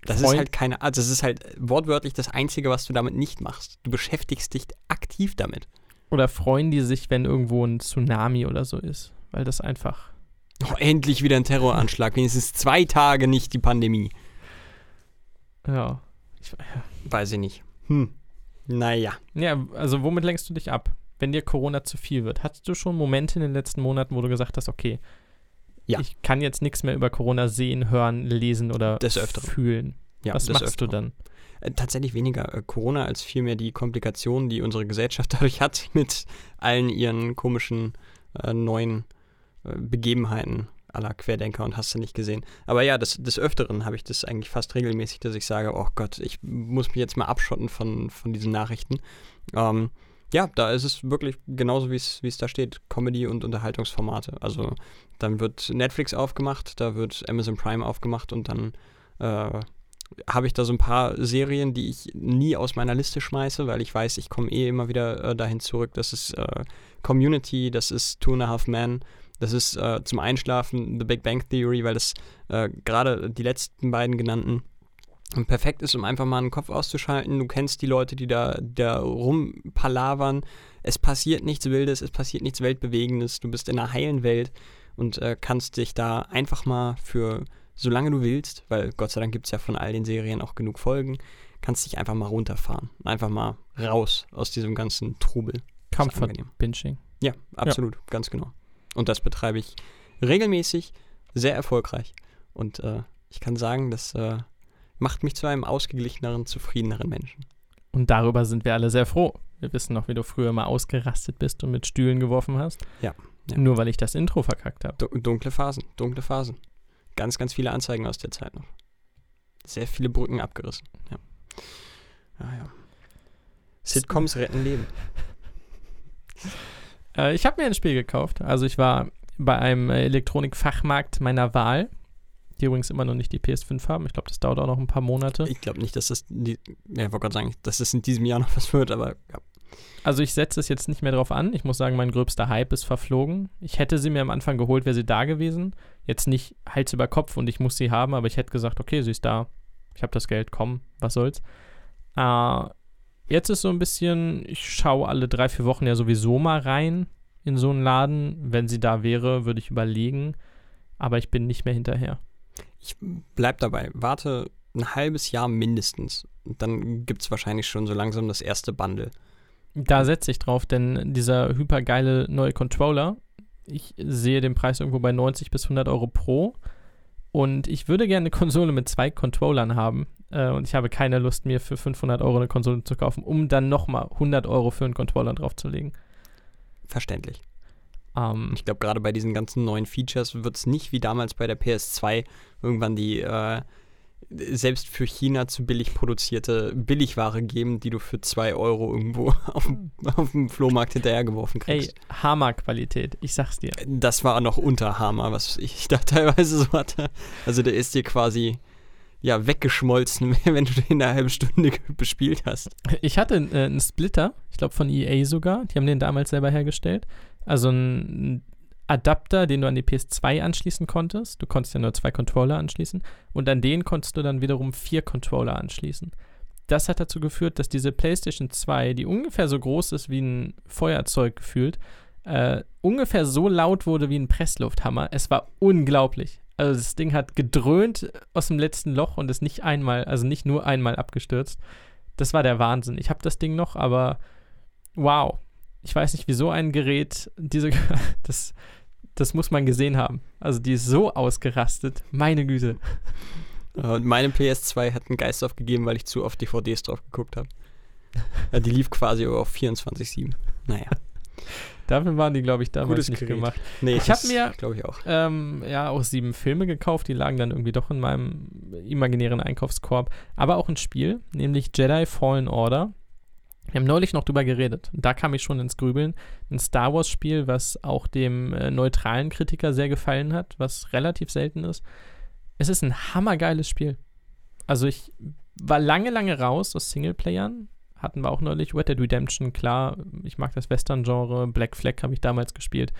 das ist Freund- halt keine, also das ist halt wortwörtlich das Einzige, was du damit nicht machst. Du beschäftigst dich aktiv damit. Oder freuen die sich, wenn irgendwo ein Tsunami oder so ist? Weil das einfach. Oh, endlich wieder ein Terroranschlag. Wenigstens zwei Tage nicht die Pandemie. Ja. Ich, Weiß ich nicht. Hm. Naja. ja, also womit lenkst du dich ab, wenn dir Corona zu viel wird? Hattest du schon Momente in den letzten Monaten, wo du gesagt hast, okay, Ja. ich kann jetzt nichts mehr über Corona sehen, hören, lesen oder fühlen? Ja, Was des machst du Öfteren. dann? Äh, Tatsächlich weniger äh, Corona als vielmehr die Komplikationen, die unsere Gesellschaft dadurch hat, mit allen ihren komischen äh, neuen äh, Begebenheiten aller Querdenker und hast du nicht gesehen. Aber ja, des, des Öfteren habe ich das eigentlich fast regelmäßig, dass ich sage, oh Gott, ich muss mich jetzt mal abschotten von, von diesen Nachrichten. Ähm, ja, da ist es wirklich genauso, wie es da steht, Comedy- und Unterhaltungsformate. Also dann wird Netflix aufgemacht, da wird Amazon Prime aufgemacht und dann äh, habe ich da so ein paar Serien, die ich nie aus meiner Liste schmeiße, weil ich weiß, ich komme eh immer wieder äh, dahin zurück. Das ist äh, Community, das ist Two and a Half Men, das ist äh, zum Einschlafen The Big Bang Theory, weil das äh, gerade die letzten beiden genannten perfekt ist, um einfach mal einen Kopf auszuschalten. Du kennst die Leute, die da, da rumpalavern. Es passiert nichts Wildes, es passiert nichts Weltbewegendes. Du bist in einer heilen Welt und äh, kannst dich da einfach mal für solange du willst, weil Gott sei Dank gibt es ja von all den Serien auch genug Folgen, kannst dich einfach mal runterfahren. Einfach mal raus aus diesem ganzen Trubel. Comfort. Binging. Ja, absolut, ganz genau. Und das betreibe ich regelmäßig, sehr erfolgreich. Und äh, ich kann sagen, das äh, macht mich zu einem ausgeglicheneren, zufriedeneren Menschen. Und darüber sind wir alle sehr froh. Wir wissen noch, wie du früher mal ausgerastet bist und mit Stühlen geworfen hast. Ja, ja. Nur weil ich das Intro verkackt habe. Du- Dunkle Phasen, dunkle Phasen. Ganz, ganz viele Anzeigen aus der Zeit noch. Sehr viele Brücken abgerissen. Ja. Ja, ja. Sitcoms retten Leben. Äh, ich habe mir ein Spiel gekauft. Also ich war bei einem Elektronikfachmarkt meiner Wahl, die übrigens immer noch nicht die PS5 haben. Ich glaube, das dauert auch noch ein paar Monate. Ich glaube nicht, dass das, die, ja, ich wollte gerade sagen, dass das in diesem Jahr noch was wird, aber ja. Also ich setze es jetzt nicht mehr drauf an. Ich muss sagen, mein gröbster Hype ist verflogen. Ich hätte sie mir am Anfang geholt, wäre sie da gewesen. Jetzt nicht Hals über Kopf und ich muss sie haben, aber ich hätte gesagt, okay, sie ist da. Ich habe das Geld, komm, was soll's. Äh, jetzt ist so ein bisschen, ich schaue alle drei, vier Wochen ja sowieso mal rein in so einen Laden. Wenn sie da wäre, würde ich überlegen. Aber ich bin nicht mehr hinterher. Ich bleib dabei. Warte ein halbes Jahr mindestens. Und dann gibt es wahrscheinlich schon so langsam das erste Bundle. Da setze ich drauf, denn dieser hypergeile neue Controller ich sehe den Preis irgendwo bei 90 bis 100 Euro pro. Und ich würde gerne eine Konsole mit zwei Controllern haben. Äh, und ich habe keine Lust, mir für 500 Euro eine Konsole zu kaufen, um dann nochmal 100 Euro für einen Controller draufzulegen. Verständlich. Ähm, Ich glaube, gerade bei diesen ganzen neuen Features wird es nicht wie damals bei der PS2 irgendwann die äh, selbst für China zu billig produzierte Billigware geben, die du für 2 Euro irgendwo auf, dem- auf dem Flohmarkt hinterhergeworfen ey, kriegst. Hammer-Qualität, ich sag's dir. Das war noch unter Hammer, was ich da teilweise so hatte. Also der ist dir quasi ja weggeschmolzen, wenn du den in einer halben Stunde bespielt hast. Ich hatte äh, einen Splitter, ich glaube von EA sogar, die haben den damals selber hergestellt. Also ein Adapter, den du an die PS2 anschließen konntest. Du konntest ja nur zwei Controller anschließen. Und an den konntest du dann wiederum vier Controller anschließen. Das hat dazu geführt, dass diese PlayStation 2, die ungefähr so groß ist wie ein Feuerzeug gefühlt, äh, ungefähr so laut wurde wie ein Presslufthammer. Es war unglaublich. Also das Ding hat gedröhnt aus dem letzten Loch und ist nicht einmal, also nicht nur einmal abgestürzt. Das war der Wahnsinn. Ich habe das Ding noch, aber wow. Ich weiß nicht, wie so ein Gerät diese das das muss man gesehen haben. Also die ist so ausgerastet. Meine Güte. Äh, Und meine PS2 hat einen Geist aufgegeben, weil ich zu oft DVDs drauf geguckt habe. Ja, die lief quasi auf 24-7. Naja. Dafür waren die, glaube ich, damals Gutes nicht Gerät. gemacht. Nee, Ich hab mir- Glaube ich auch. Ähm, ja, auch sieben Filme gekauft, die lagen dann irgendwie doch in meinem imaginären Einkaufskorb. Aber auch ein Spiel, nämlich Jedi Fallen Order. Wir haben neulich noch drüber geredet. Da kam ich schon ins Grübeln. Ein Star Wars-Spiel, was auch dem äh, neutralen Kritiker sehr gefallen hat, was relativ selten ist. Es ist ein hammergeiles Spiel. Also ich war lange, lange raus aus Singleplayern. Hatten wir auch neulich Red Dead Redemption, klar. Ich mag das Western-Genre. Black Flag habe ich damals gespielt.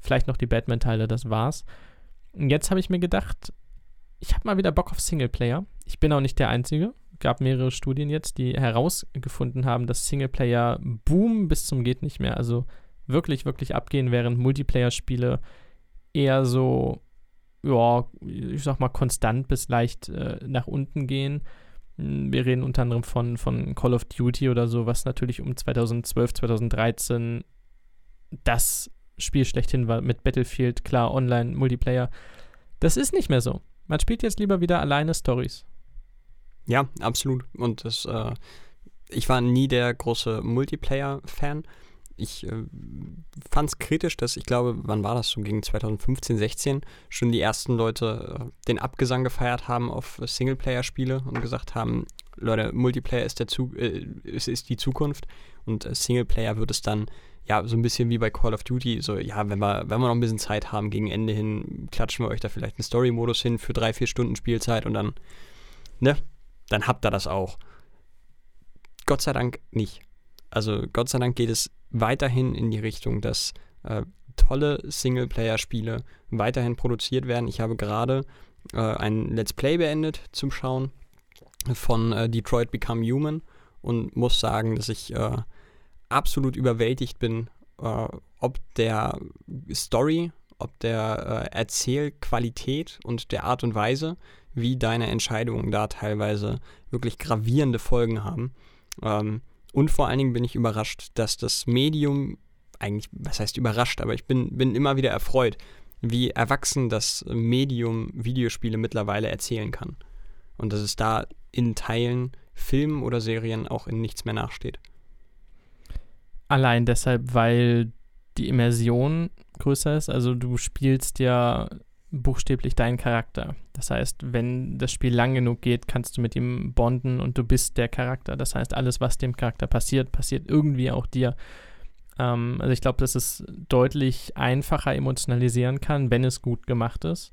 Vielleicht noch die Batman-Teile, das war's. Und jetzt habe ich mir gedacht, ich habe mal wieder Bock auf Singleplayer. Ich bin auch nicht der Einzige. Gab mehrere Studien jetzt, die herausgefunden haben, dass Singleplayer boom bis zum geht nicht mehr. Also wirklich, wirklich abgehen, während Multiplayer-Spiele eher so, ja, ich sag mal, konstant bis leicht äh, nach unten gehen. Mm, Wir reden unter anderem von, von Call of Duty oder so, was natürlich um 2012, 2013 das Spiel schlechthin war mit Battlefield, klar, online, Multiplayer. Das ist nicht mehr so. Man spielt jetzt lieber wieder alleine Stories. Ja, absolut. Und das, äh, ich war nie der große Multiplayer-Fan. Ich äh, fand es kritisch, dass ich glaube, wann war das so, gegen 2015, 16, schon die ersten Leute äh, den Abgesang gefeiert haben auf Singleplayer-Spiele und gesagt haben, Leute, Multiplayer ist, der Zu äh, ist, ist die Zukunft und äh, Singleplayer wird es dann ja so ein bisschen wie bei Call of Duty, so ja, wenn wir, wenn wir noch ein bisschen Zeit haben, gegen Ende hin klatschen wir euch da vielleicht einen Story-Modus hin für drei, vier Stunden Spielzeit und dann, ne, dann habt ihr das auch. Gott sei Dank nicht. Also Gott sei Dank geht es weiterhin in die Richtung, dass äh, tolle Singleplayer-Spiele weiterhin produziert werden. Ich habe gerade äh, ein Let's Play beendet zum Schauen von äh, Detroit Become Human und muss sagen, dass ich äh, absolut überwältigt bin, äh, ob der Story, ob der äh, Erzählqualität und der Art und Weise, wie deine Entscheidungen da teilweise wirklich gravierende Folgen haben. Ähm, und vor allen Dingen bin ich überrascht, dass das Medium, eigentlich, was heißt überrascht, aber ich bin, bin immer wieder erfreut, wie erwachsen das Medium Videospiele mittlerweile erzählen kann. Und dass es da in Teilen, Filmen oder Serien auch in nichts mehr nachsteht. Allein deshalb, weil die Immersion größer ist. Also du spielst ja buchstäblich deinen Charakter. Das heißt, wenn das Spiel lang genug geht, kannst du mit ihm bonden und du bist der Charakter. Das heißt, alles, was dem Charakter passiert, passiert irgendwie auch dir. Ähm, also ich glaube, dass es deutlich einfacher emotionalisieren kann, wenn es gut gemacht ist.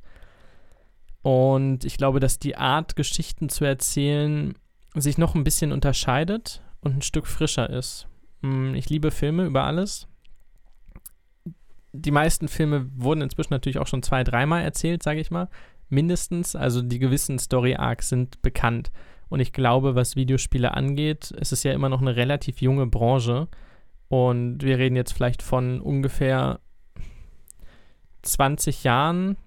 Und ich glaube, dass die Art, Geschichten zu erzählen, sich noch ein bisschen unterscheidet und ein Stück frischer ist. Mm, Ich liebe Filme über alles. Die meisten Filme wurden inzwischen natürlich auch schon zwei, dreimal erzählt, sage ich mal. Mindestens. Also die gewissen Story-Arcs sind bekannt. Und ich glaube, was Videospiele angeht, es ist ja immer noch eine relativ junge Branche. Und wir reden jetzt vielleicht von ungefähr 20 Jahren.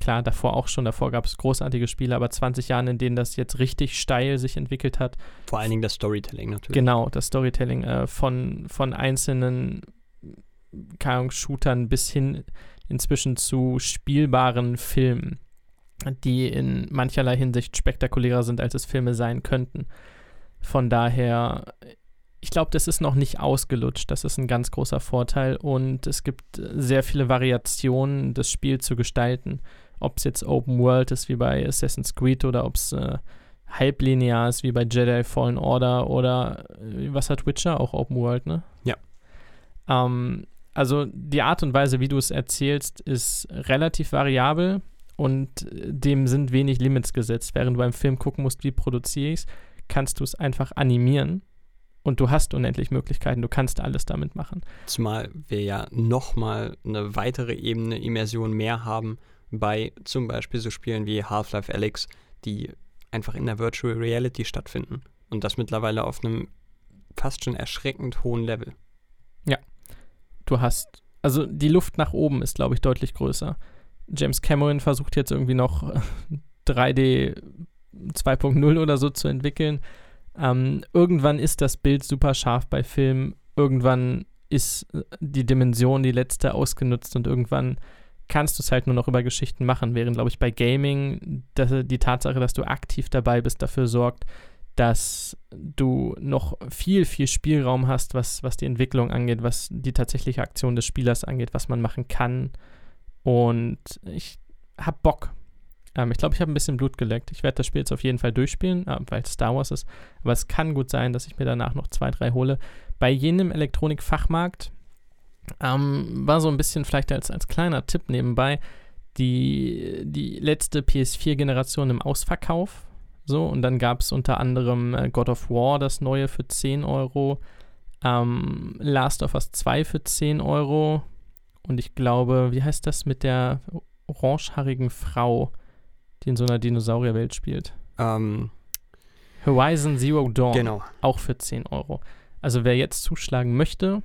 Klar, davor auch schon, davor gab es großartige Spiele, aber 20 Jahren, in denen das jetzt richtig steil sich entwickelt hat. Vor allen Dingen das Storytelling natürlich. Genau, das Storytelling äh, von, von einzelnen keine Ahnung, Shootern bis hin inzwischen zu spielbaren Filmen, die in mancherlei Hinsicht spektakulärer sind, als es Filme sein könnten. Von daher, ich glaube, das ist noch nicht ausgelutscht. Das ist ein ganz großer Vorteil und es gibt sehr viele Variationen, das Spiel zu gestalten. Ob es jetzt Open World ist wie bei Assassin's Creed oder ob es äh, halblinear ist wie bei Jedi Fallen Order oder äh, was hat Witcher? Auch Open World, ne? Ja. Ähm, also die Art und Weise, wie du es erzählst, ist relativ variabel und dem sind wenig Limits gesetzt. Während du beim Film gucken musst, wie produziere ich es, kannst du es einfach animieren und du hast unendlich Möglichkeiten. Du kannst alles damit machen. Zumal wir ja nochmal eine weitere Ebene Immersion mehr haben bei zum Beispiel so Spielen wie Half-Life Alyx, die einfach in der Virtual Reality stattfinden. Und das mittlerweile auf einem fast schon erschreckend hohen Level. Du hast, also die Luft nach oben ist, glaube ich, deutlich größer. James Cameron versucht jetzt irgendwie noch 3D 2.0 oder so zu entwickeln. Ähm, irgendwann ist das Bild super scharf bei Filmen. Irgendwann ist äh, die Dimension die letzte ausgenutzt und irgendwann kannst du es halt nur noch über Geschichten machen, während, glaube ich, bei Gaming dass, die Tatsache, dass du aktiv dabei bist, dafür sorgt, dass du noch viel, viel Spielraum hast, was, was die Entwicklung angeht, was die tatsächliche Aktion des Spielers angeht, was man machen kann. Und ich habe Bock. Ähm, ich glaube, ich habe ein bisschen Blut geleckt. Ich werde das Spiel jetzt auf jeden Fall durchspielen, äh, weil es Star Wars ist. Aber es kann gut sein, dass ich mir danach noch zwei, drei hole. Bei jenem Elektronikfachmarkt ähm, war so ein bisschen vielleicht als, als kleiner Tipp nebenbei die, die letzte PS4-Generation im Ausverkauf so, und dann gab es unter anderem äh, God of War, das neue für 10 Euro. Ähm, Last of Us 2 für 10 Euro. Und ich glaube, wie heißt das mit der orangehaarigen Frau, die in so einer Dinosaurierwelt spielt? Ähm, Horizon Zero Dawn. genau. Auch für 10 Euro. Also wer jetzt zuschlagen möchte,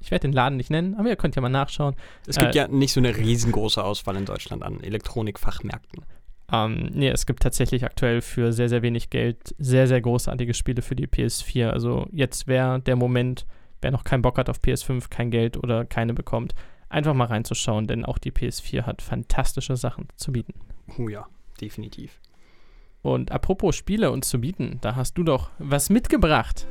ich werde den Laden nicht nennen, aber ihr könnt ja mal nachschauen. Es gibt Äh, ja nicht so eine riesengroße Auswahl in Deutschland an Elektronikfachmärkten. Ähm, nee, es gibt tatsächlich aktuell für sehr, sehr wenig Geld sehr, sehr großartige Spiele für die PS4. Also jetzt wäre der Moment, wer noch keinen Bock hat auf PS5, kein Geld oder keine bekommt, einfach mal reinzuschauen, denn auch die PS4 hat fantastische Sachen zu bieten. Oh ja, definitiv. Und apropos Spiele und zu bieten, da hast du doch was mitgebracht.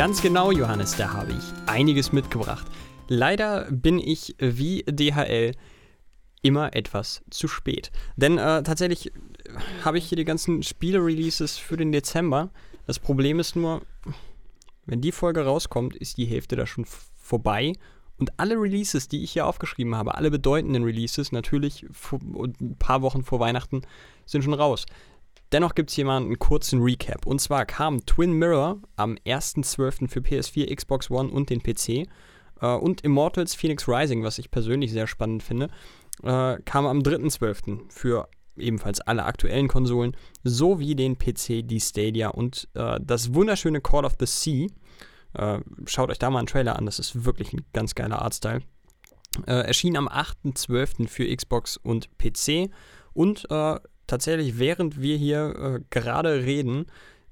Ganz genau, Johannes, da habe ich einiges mitgebracht. Leider bin ich wie DHL immer etwas zu spät. Denn äh, tatsächlich habe ich hier die ganzen Spiele-Releases für den Dezember. Das Problem ist nur, wenn die Folge rauskommt, ist die Hälfte da schon vorbei. Und alle Releases, die ich hier aufgeschrieben habe, alle bedeutenden Releases, natürlich ein paar Wochen vor Weihnachten, sind schon raus. Dennoch gibt es hier mal einen kurzen Recap. Und zwar kam Twin Mirror am 1.12. für PS4, Xbox One und den PC. Äh, und Immortals Phoenix Rising, was ich persönlich sehr spannend finde, äh, kam am 3.12. für ebenfalls alle aktuellen Konsolen sowie den PC, die Stadia und äh, das wunderschöne Call of the Sea. Äh, schaut euch da mal einen Trailer an, das ist wirklich ein ganz geiler Artstyle. Äh, erschien am 8.12. für Xbox und PC und äh, tatsächlich, während wir hier äh, gerade reden,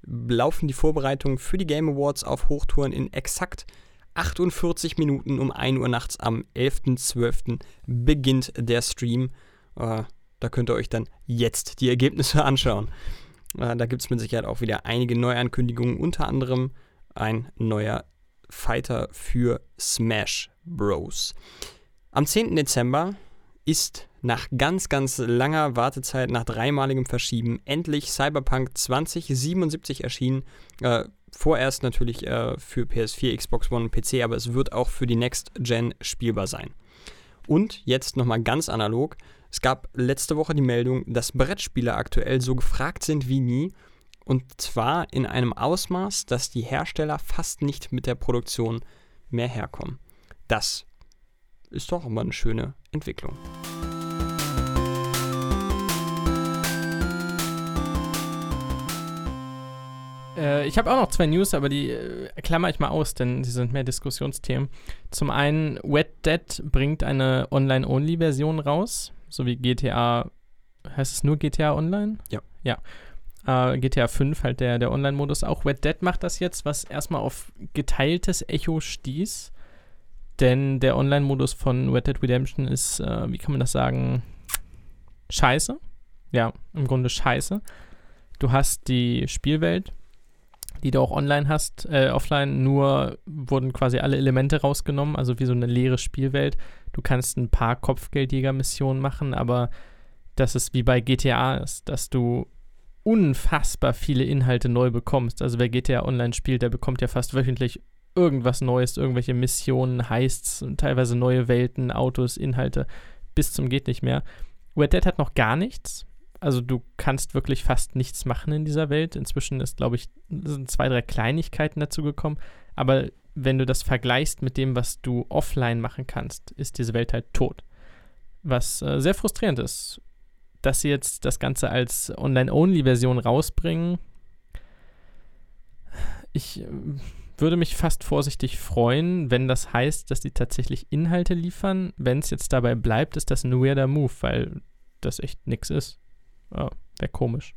laufen die Vorbereitungen für die Game Awards auf Hochtouren in exakt 48 Minuten um 1 Uhr nachts am 11.12. beginnt der Stream. Äh, da könnt ihr euch dann jetzt die Ergebnisse anschauen. Äh, da gibt es mit Sicherheit auch wieder einige Neuankündigungen, unter anderem ein neuer Fighter für Smash Bros. Am 10. Dezember ist nach ganz, ganz langer Wartezeit, nach dreimaligem Verschieben, endlich Cyberpunk 2077 erschienen. Äh, vorerst natürlich äh, für PS4, Xbox One und PC, aber es wird auch für die Next Gen spielbar sein. Und jetzt nochmal ganz analog. Es gab letzte Woche die Meldung, dass Brettspiele aktuell so gefragt sind wie nie. Und zwar in einem Ausmaß, dass die Hersteller fast nicht mit der Produktion mehr herkommen. Das ist doch immer eine schöne Entwicklung. Äh, ich habe auch noch zwei News, aber die äh, klammer ich mal aus, denn sie sind mehr Diskussionsthemen. Zum einen, Red Dead bringt eine Online-Only-Version raus, so wie GTA. Heißt es nur GTA Online? Ja. Ja. Äh, GTA 5 halt der, der Online-Modus. Auch Red Dead macht das jetzt, was erstmal auf geteiltes Echo stieß. Denn der Online-Modus von Red Dead Redemption ist, äh, wie kann man das sagen, scheiße. Ja, im Grunde scheiße. Du hast die Spielwelt, die du auch online hast, äh, offline, nur wurden quasi alle Elemente rausgenommen, also wie so eine leere Spielwelt. Du kannst ein paar Kopfgeldjäger-Missionen machen, aber dass es wie bei GTA ist, dass du unfassbar viele Inhalte neu bekommst. Also wer GTA Online spielt, der bekommt ja fast wöchentlich irgendwas Neues, irgendwelche Missionen, Heists, teilweise neue Welten, Autos, Inhalte, bis zum geht nicht mehr. Red Dead hat noch gar nichts. Also du kannst wirklich fast nichts machen in dieser Welt. Inzwischen ist, glaube ich, sind zwei, drei Kleinigkeiten dazu gekommen. Aber wenn du das vergleichst mit dem, was du offline machen kannst, ist diese Welt halt tot. Was äh, sehr frustrierend ist. Dass sie jetzt das Ganze als Online-Only-Version rausbringen, ich äh, würde mich fast vorsichtig freuen, wenn das heißt, dass die tatsächlich Inhalte liefern. Wenn es jetzt dabei bleibt, ist das ein weirder Move, weil das echt nix ist. Ja, Wäre komisch.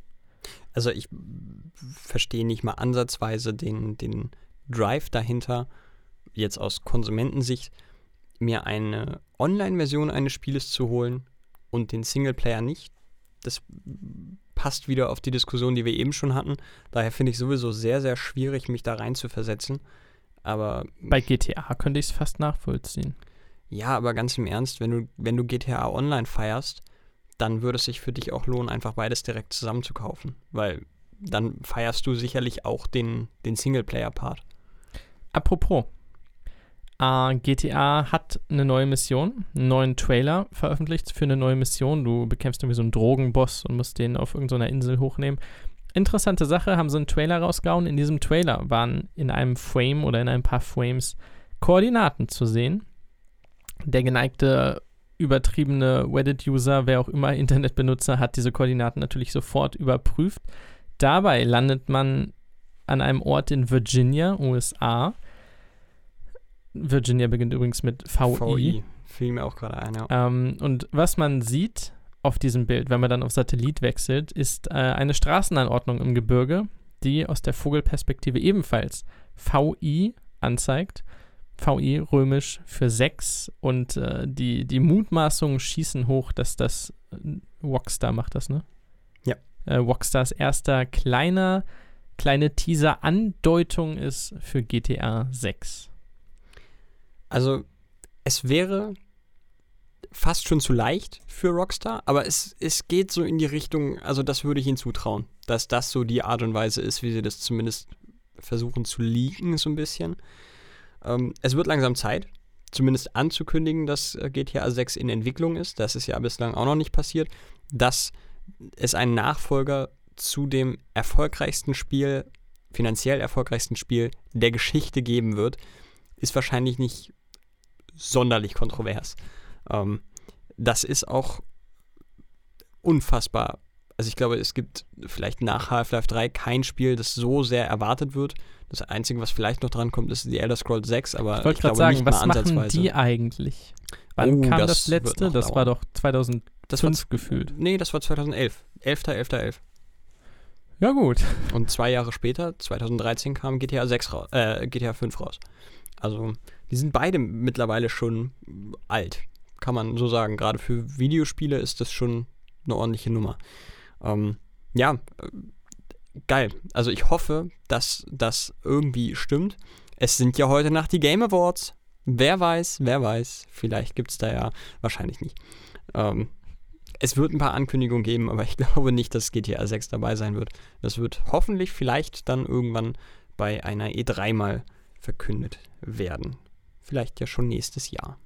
Also ich verstehe nicht mal ansatzweise den, den Drive dahinter, jetzt aus Konsumentensicht, mir eine Online-Version eines Spieles zu holen und den Singleplayer nicht. Das passt wieder auf die Diskussion, die wir eben schon hatten. Daher finde ich sowieso sehr, sehr schwierig, mich da rein zu versetzen. Aber. Bei GTA könnte ich es fast nachvollziehen. Ja, aber ganz im Ernst, wenn du, wenn du GTA Online feierst, dann würde es sich für dich auch lohnen, einfach beides direkt zusammen zu kaufen. Weil dann feierst du sicherlich auch den, den Singleplayer-Part. Apropos, äh, GTA hat eine neue Mission, einen neuen Trailer veröffentlicht für eine neue Mission. Du bekämpfst irgendwie so einen Drogenboss und musst den auf irgendeiner Insel hochnehmen. Interessante Sache, haben sie einen Trailer rausgehauen. In diesem Trailer waren in einem Frame oder in ein paar Frames Koordinaten zu sehen. Der geneigte übertriebene Reddit-User, wer auch immer Internetbenutzer, hat diese Koordinaten natürlich sofort überprüft. Dabei landet man an einem Ort in Virginia, USA. Virginia beginnt übrigens mit VI. VI. Fiel mir auch gerade ein, ja. Ähm, und was man sieht auf diesem Bild, wenn man dann auf Satellit wechselt, ist äh, eine Straßenanordnung im Gebirge, die aus der Vogelperspektive ebenfalls VI anzeigt. VI römisch für 6 und äh, die, die Mutmaßungen schießen hoch, dass das äh, Rockstar macht das, ne? Ja. Äh, Rockstars erster kleiner, kleine Teaser-Andeutung ist für GTA 6. Also, es wäre fast schon zu leicht für Rockstar, aber es, es geht so in die Richtung, also das würde ich ihnen zutrauen, dass das so die Art und Weise ist, wie sie das zumindest versuchen zu leaken, so ein bisschen. Ähm, es wird langsam Zeit, zumindest anzukündigen, dass äh, GTA 6 in Entwicklung ist. Das ist ja bislang auch noch nicht passiert. Dass es einen Nachfolger zu dem erfolgreichsten Spiel, finanziell erfolgreichsten Spiel der Geschichte geben wird, ist wahrscheinlich nicht sonderlich kontrovers. Ähm, das ist auch unfassbar also ich glaube, es gibt vielleicht nach Half-Life 3 kein Spiel, das so sehr erwartet wird. Das Einzige, was vielleicht noch dran kommt, ist die Elder Scrolls 6, aber ich, ich glaube sagen, nicht was mal machen die eigentlich? Wann oh, kam das, das letzte? Das war doch 2005 das war, gefühlt. Nee, das war 2011. 11.11.11. 11. Ja gut. Und zwei Jahre später, 2013, kam GTA 6 raus, äh, GTA 5 raus. Also, die sind beide mittlerweile schon alt, kann man so sagen. Gerade für Videospiele ist das schon eine ordentliche Nummer. Ähm, ja, äh, geil. Also ich hoffe, dass das irgendwie stimmt. Es sind ja heute Nacht die Game Awards. Wer weiß, wer weiß. Vielleicht gibt es da ja, wahrscheinlich nicht. Ähm, es wird ein paar Ankündigungen geben, aber ich glaube nicht, dass GTA 6 dabei sein wird. Das wird hoffentlich vielleicht dann irgendwann bei einer E3 mal verkündet werden. Vielleicht ja schon nächstes Jahr.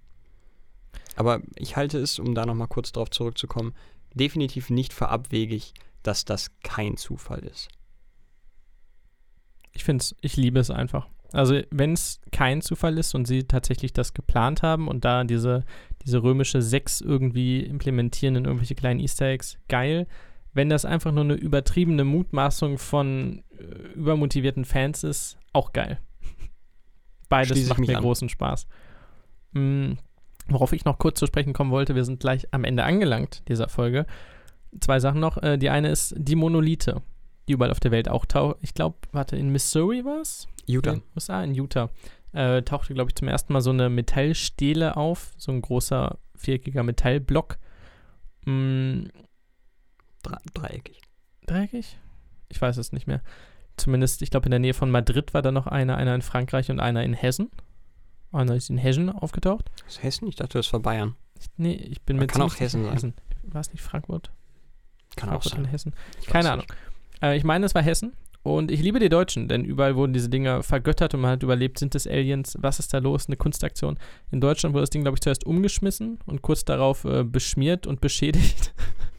Aber ich halte es, um da nochmal kurz drauf zurückzukommen, definitiv nicht für abwegig, dass das kein Zufall ist. Ich finde es, ich liebe es einfach. Also, wenn es kein Zufall ist und sie tatsächlich das geplant haben und da diese, diese römische 6 irgendwie implementieren in irgendwelche kleinen Easter Eggs, geil. Wenn das einfach nur eine übertriebene Mutmaßung von äh, übermotivierten Fans ist, auch geil. Beides macht mir an. großen Spaß. Mhm. Worauf ich noch kurz zu sprechen kommen wollte, wir sind gleich am Ende angelangt dieser Folge. Zwei Sachen noch. Äh, die eine ist die Monolithe. die überall auf der Welt auch taucht. Ich glaube, warte, in Missouri war es? Utah. In USA, in Utah. Äh, tauchte, glaube ich, zum ersten Mal so eine Metallstele auf, so ein großer viereckiger Metallblock. Dre dreieckig. dreieckig? Ich weiß es nicht mehr. Zumindest, ich glaube, in der Nähe von Madrid war da noch einer, einer in Frankreich und einer in Hessen. Einer ist in Hessen aufgetaucht. Ist Hessen? Ich dachte, das war Bayern. Ich, nee, ich bin mir Kann auch ziemlich sicher, Hessen War es nicht Frankfurt? Kann auch Frankfurt in sein. Hessen. Ich Keine Ahnung. Äh, ich meine, es war Hessen. Und ich liebe die Deutschen, denn überall wurden diese Dinger vergöttert und man hat überlebt, sind es Aliens, was ist da los, eine Kunstaktion. In Deutschland wurde das Ding, glaube ich, zuerst umgeschmissen und kurz darauf äh, beschmiert und beschädigt,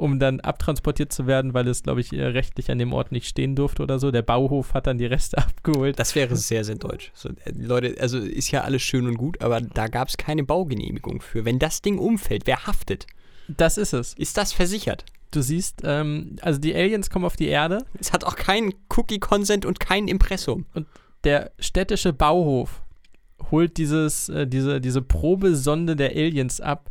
um dann abtransportiert zu werden, weil es, glaube ich, äh, rechtlich an dem Ort nicht stehen durfte oder so. Der Bauhof hat dann die Reste abgeholt. Das wäre sehr, sehr deutsch. So, äh, Leute, also ist ja alles schön und gut, aber da gab es keine Baugenehmigung für. Wenn das Ding umfällt, wer haftet? Das ist es. Ist das versichert? Du siehst, ähm, also die Aliens kommen auf die Erde, Es hat auch keinen Cookie-Consent und kein Impressum. der städtische Bauhof holt dieses, äh, diese, diese Probesonde der Aliens ab,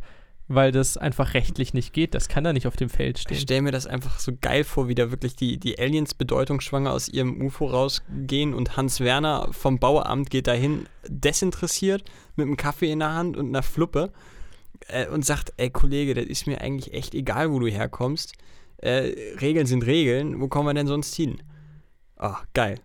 weil das einfach rechtlich nicht geht. Das kann da nicht auf dem Feld Ich stehen. stelle mir das einfach so geil vor, wie da wirklich die, die Aliens bedeutungsschwanger aus ihrem UFO rausgehen und Hans Werner vom Bauamt geht dahin, desinteressiert, mit einem Kaffee in der Hand und einer Fluppe äh, und sagt, ey Kollege, das ist mir eigentlich echt egal, wo du herkommst. Äh, Regeln sind Regeln, wo kommen wir denn sonst hin? Ah, geil.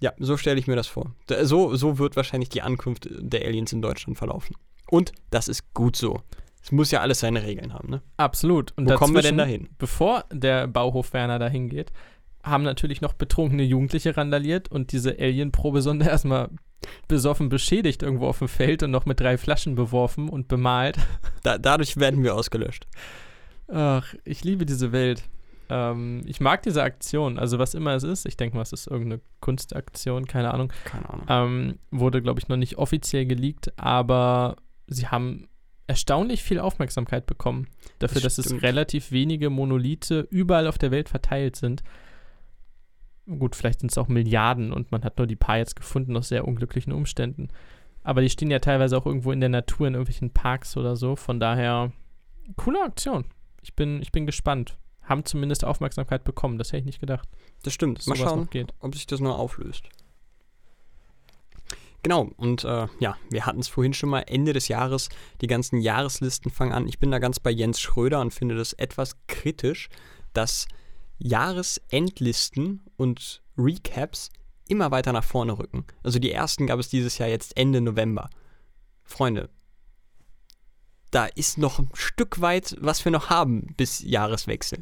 Ja, so stelle ich mir das vor. So, so wird wahrscheinlich die Ankunft der Aliens in Deutschland verlaufen. Und das ist gut so. Es muss ja alles seine Regeln haben, ne? Absolut. Und Wo kommen wir denn dahin? Bevor der Bauhof Werner dahin geht, haben natürlich noch betrunkene Jugendliche randaliert und diese Alien-Probesonde erstmal besoffen beschädigt irgendwo auf dem Feld und noch mit drei Flaschen beworfen und bemalt. Da, dadurch werden wir ausgelöscht. Ach, ich liebe diese Welt. Ähm, ich mag diese Aktion, also was immer es ist. Ich denke mal, es ist irgendeine Kunstaktion, keine Ahnung. Keine Ahnung. Ähm, wurde, glaube ich, noch nicht offiziell geleakt, aber sie haben erstaunlich viel Aufmerksamkeit bekommen. Dafür, Das dass es relativ wenige Monolithe überall auf der Welt verteilt sind. Gut, vielleicht sind es auch Milliarden und man hat nur die paar jetzt gefunden aus sehr unglücklichen Umständen. Aber die stehen ja teilweise auch irgendwo in der Natur, in irgendwelchen Parks oder so. Von daher, coole Aktion. Ich bin, ich bin gespannt. Haben zumindest Aufmerksamkeit bekommen. Das hätte ich nicht gedacht. Das stimmt. Mal schauen, ob sich das nur auflöst. Genau, und äh, ja, wir hatten es vorhin schon mal, Ende des Jahres, die ganzen Jahreslisten fangen an. Ich bin da ganz bei Jens Schröder und finde das etwas kritisch, dass Jahresendlisten und Recaps immer weiter nach vorne rücken. Also die ersten gab es dieses Jahr jetzt Ende November. Freunde, da ist noch ein Stück weit, was wir noch haben bis Jahreswechsel.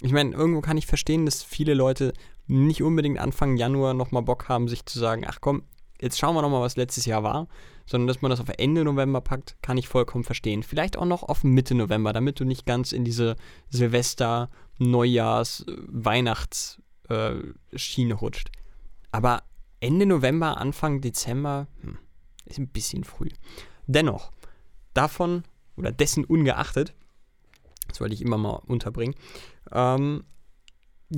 Ich meine, irgendwo kann ich verstehen, dass viele Leute nicht unbedingt Anfang Januar nochmal Bock haben, sich zu sagen, ach komm, jetzt schauen wir nochmal, was letztes Jahr war, sondern dass man das auf Ende November packt, kann ich vollkommen verstehen. Vielleicht auch noch auf Mitte November, damit du nicht ganz in diese Silvester, Neujahrs, Weihnachtsschiene rutscht. Aber Ende November, Anfang Dezember, hm, ist ein bisschen früh. Dennoch, davon oder dessen ungeachtet, das wollte ich immer mal unterbringen, ähm,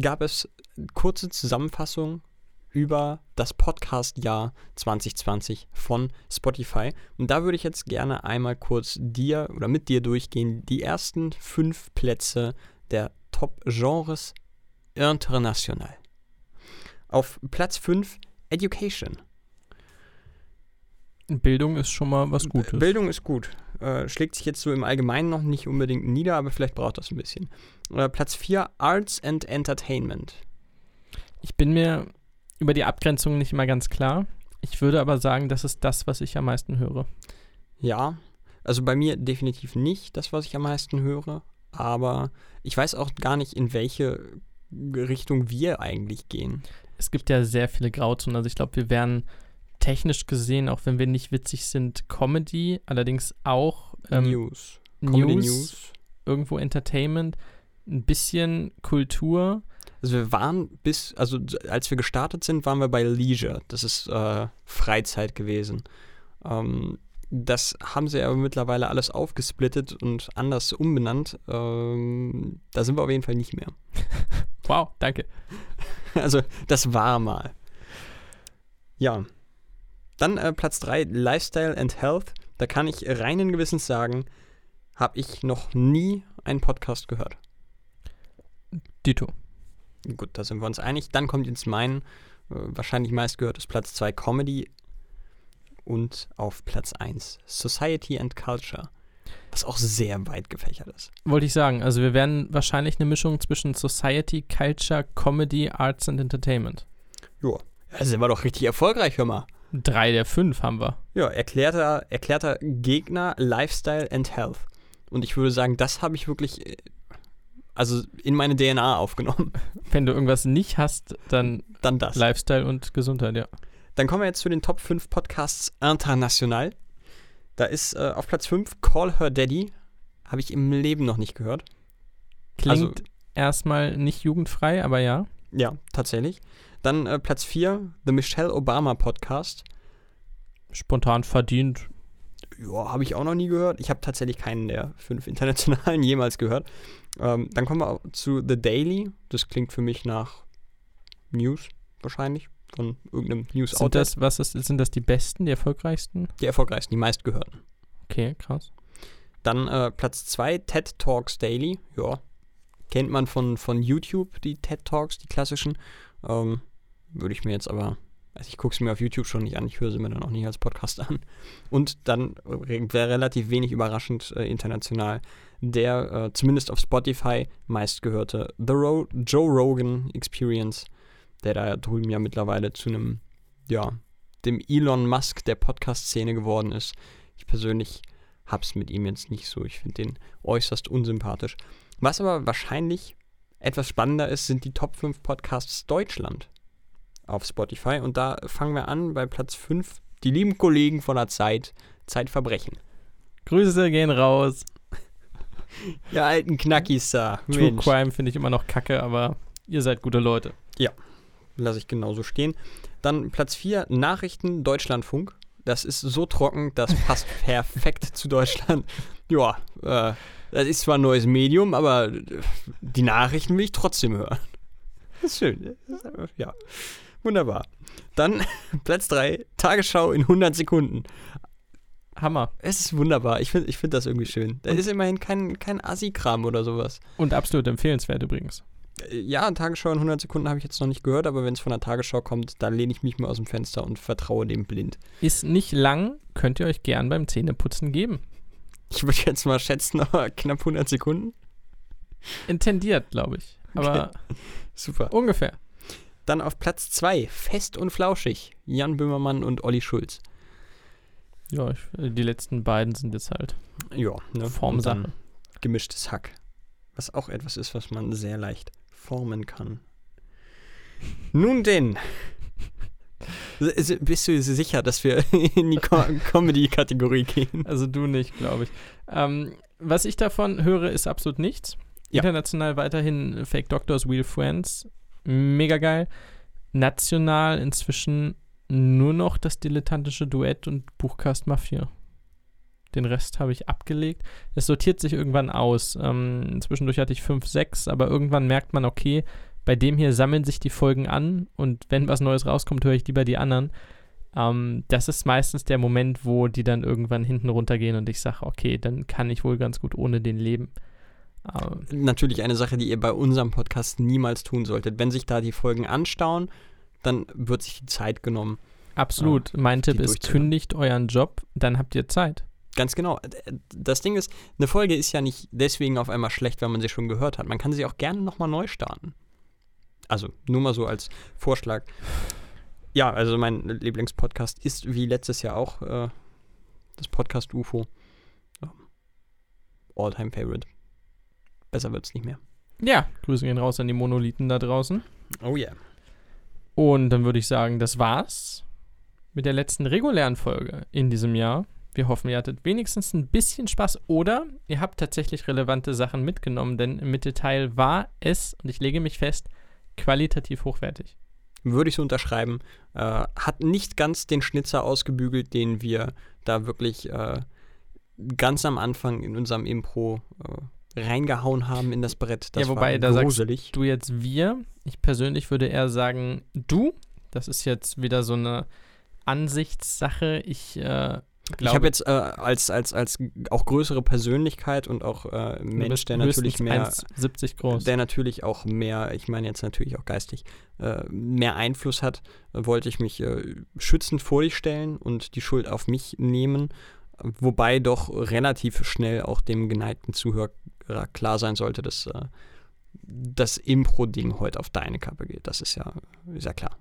gab es kurze Zusammenfassung über das Podcast-Jahr 2020 von Spotify. Und da würde ich jetzt gerne einmal kurz dir oder mit dir durchgehen, die ersten fünf Plätze der Top-Genres international. Auf Platz 5 Education. Bildung ist schon mal was Gutes. Bildung ist gut. Äh, schlägt sich jetzt so im Allgemeinen noch nicht unbedingt nieder, aber vielleicht braucht das ein bisschen. Äh, Platz 4 Arts and Entertainment. Ich bin mir über die Abgrenzung nicht immer ganz klar. Ich würde aber sagen, das ist das, was ich am meisten höre. Ja, also bei mir definitiv nicht das, was ich am meisten höre, aber ich weiß auch gar nicht, in welche Richtung wir eigentlich gehen. Es gibt ja sehr viele Grauzonen. Also ich glaube, wir wären technisch gesehen, auch wenn wir nicht witzig sind, Comedy, allerdings auch ähm, News. News, News. irgendwo Entertainment, ein bisschen Kultur. Also wir waren bis, also als wir gestartet sind, waren wir bei Leisure. Das ist äh, Freizeit gewesen. Ähm, das haben sie aber mittlerweile alles aufgesplittet und anders umbenannt. Ähm, da sind wir auf jeden Fall nicht mehr. Wow, danke. Also, das war mal. Ja. Dann äh, Platz 3, Lifestyle and Health. Da kann ich reinen Gewissens sagen, habe ich noch nie einen Podcast gehört. Dito. Gut, da sind wir uns einig. Dann kommt jetzt mein äh, wahrscheinlich meistgehörtes Platz 2 Comedy und auf Platz 1 Society and Culture. Was auch sehr weit gefächert ist. Wollte ich sagen, also wir werden wahrscheinlich eine Mischung zwischen Society, Culture, Comedy, Arts and Entertainment. Ja, da sind wir doch richtig erfolgreich, hör mal. Drei der fünf haben wir. Ja, erklärter, erklärter Gegner, Lifestyle and Health. Und ich würde sagen, das habe ich wirklich äh, also in meine DNA aufgenommen. Wenn du irgendwas nicht hast, dann Dann das. Lifestyle und Gesundheit, ja. Dann kommen wir jetzt zu den Top 5 Podcasts international. Da ist äh, auf Platz 5 Call Her Daddy. Habe ich im Leben noch nicht gehört. Klingt Also- erstmal nicht jugendfrei, aber ja. Ja, tatsächlich. Dann äh, Platz 4 The Michelle Obama Podcast. Spontan verdient. Ja, habe ich auch noch nie gehört. Ich habe tatsächlich keinen der fünf internationalen jemals gehört. Ähm, dann kommen wir zu The Daily. Das klingt für mich nach News wahrscheinlich. Von irgendeinem news Sind das, was ist, sind das die besten, die erfolgreichsten? Die erfolgreichsten, die meistgehörten. Okay, krass. Dann äh, Platz 2 TED Talks Daily. Ja, kennt man von, von YouTube, die TED Talks, die klassischen. Ähm, Würde ich mir jetzt aber, also ich gucke es mir auf YouTube schon nicht an, ich höre sie mir dann auch nicht als Podcast an. Und dann äh, wäre relativ wenig überraschend äh, international der äh, zumindest auf Spotify meistgehörte The Ro Joe Rogan Experience, der da drüben ja mittlerweile zu einem, ja, dem Elon Musk der Podcast-Szene geworden ist. Ich persönlich hab's mit ihm jetzt nicht so. Ich finde den äußerst unsympathisch. Was aber wahrscheinlich etwas spannender ist, sind die Top 5 Podcasts Deutschland auf Spotify. Und da fangen wir an bei Platz 5. Die lieben Kollegen von der Zeit, Zeitverbrechen. Grüße gehen raus. Ja, alten Knackis da. True Mensch, Crime finde ich immer noch kacke, aber ihr seid gute Leute. lasse ich genauso stehen. Dann Platz 4, Nachrichten Deutschlandfunk. Das ist so trocken, das passt perfekt zu Deutschland. Ja, äh, das ist zwar ein neues Medium, aber äh, die Nachrichten will ich trotzdem hören. Das ist schön. Einfach- Ja, wunderbar. Dann Platz 3, Tagesschau in 100 Sekunden. Hammer. Es ist wunderbar. Ich finde ich find das irgendwie schön. Da ist immerhin kein, kein Assi-Kram oder sowas. Und absolut empfehlenswert übrigens. Äh, Ja, Tagesschau in 100 Sekunden habe ich jetzt noch nicht gehört, aber wenn es von der Tagesschau kommt, dann lehne ich mich mal aus dem Fenster und vertraue dem blind. Ist nicht lang, könnt ihr euch gern beim Zähneputzen geben. Ich würde jetzt mal schätzen, aber knapp 100 Sekunden. Intendiert, glaube ich. Aber Super. ungefähr. Dann auf Platz 2, Fest und Flauschig, Jan Böhmermann und Olli Schulz. Ja, ich, die letzten beiden sind jetzt halt Ja, ne? Und Formsache. dann Gemischtes Hack. Was auch etwas ist, was man sehr leicht formen kann. Nun denn. Bist du sicher, dass wir in die Co Comedy-Kategorie gehen? Also du nicht, glaube ich. Ähm, was ich davon höre, ist absolut nichts. Ja. International weiterhin Fake Doctors, Real Friends. Mega geil. National inzwischen nur noch das dilettantische Duett und Buchcast Mafia. Den Rest habe ich abgelegt. Es sortiert sich irgendwann aus. Ähm, zwischendurch hatte ich 5, 6, aber irgendwann merkt man, okay, bei dem hier sammeln sich die Folgen an und wenn was Neues rauskommt, höre ich lieber die anderen. Ähm, das ist meistens der Moment, wo die dann irgendwann hinten runtergehen und ich sage, okay, dann kann ich wohl ganz gut ohne den leben. Ähm, Natürlich eine Sache, die ihr bei unserem Podcast niemals tun solltet. Wenn sich da die Folgen anstauen, dann wird sich die Zeit genommen. absolut. mein Tipp ist, kündigt euren Job, dann habt ihr Zeit. Ganz genau. Das Ding ist, eine Folge ist ja nicht deswegen auf einmal schlecht, weil man sie schon gehört hat. Man kann sie auch gerne nochmal neu starten. Also, nur mal so als Vorschlag. Ja, also mein Lieblingspodcast ist wie letztes Jahr auch äh, das Podcast UFO. All-time Favorite. Besser wird's nicht mehr. Ja, Grüße gehen raus an die Monolithen da draußen. Oh yeah. Und dann würde ich sagen, das war's mit der letzten regulären Folge in diesem Jahr. Wir hoffen, ihr hattet wenigstens ein bisschen Spaß oder ihr habt tatsächlich relevante Sachen mitgenommen, denn im Mittelteil war es, und ich lege mich fest, qualitativ hochwertig. Würde ich so unterschreiben. Äh, hat nicht ganz den Schnitzer ausgebügelt, den wir da wirklich äh, ganz am Anfang in unserem Impro äh, reingehauen haben in das Brett. Das Ja, wobei, da sagst gruselig. Du jetzt wir, ich persönlich würde eher sagen du. Das ist jetzt wieder so eine Ansichtssache. Ich äh, ich habe jetzt äh, als, als, als auch größere Persönlichkeit und auch äh, Mensch, der natürlich mehr 70 groß. Der natürlich auch mehr, ich meine jetzt natürlich auch geistig, äh, mehr Einfluss hat, wollte ich mich äh, schützend vor dich stellen und die Schuld auf mich nehmen. Wobei doch relativ schnell auch dem geneigten Zuhörer klar sein sollte, dass äh, das Impro-Ding heute auf deine Kappe geht. Das ist ja, ist ja klar.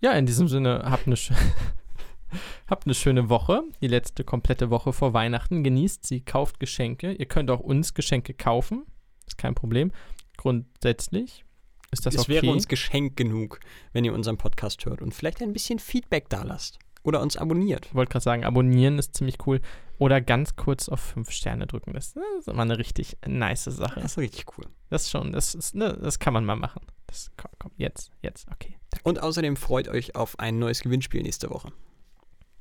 Ja, in diesem Sinne, habt eine, habt eine schöne Woche. Die letzte komplette Woche vor Weihnachten. Genießt sie, kauft Geschenke. Ihr könnt auch uns Geschenke kaufen. Ist kein Problem. Grundsätzlich ist das es okay. Es wäre uns Geschenk genug, wenn ihr unseren Podcast hört und vielleicht ein bisschen Feedback da lasst. Oder uns abonniert. Ich wollte gerade sagen, abonnieren ist ziemlich cool. Oder ganz kurz auf 5 Sterne drücken. Das, das ist immer eine richtig nice Sache. Das ist richtig cool. Das schon, das, ist, ne, das kann man mal machen. Das, komm, komm, jetzt, jetzt, okay. Danke. Und außerdem freut euch auf ein neues Gewinnspiel nächste Woche.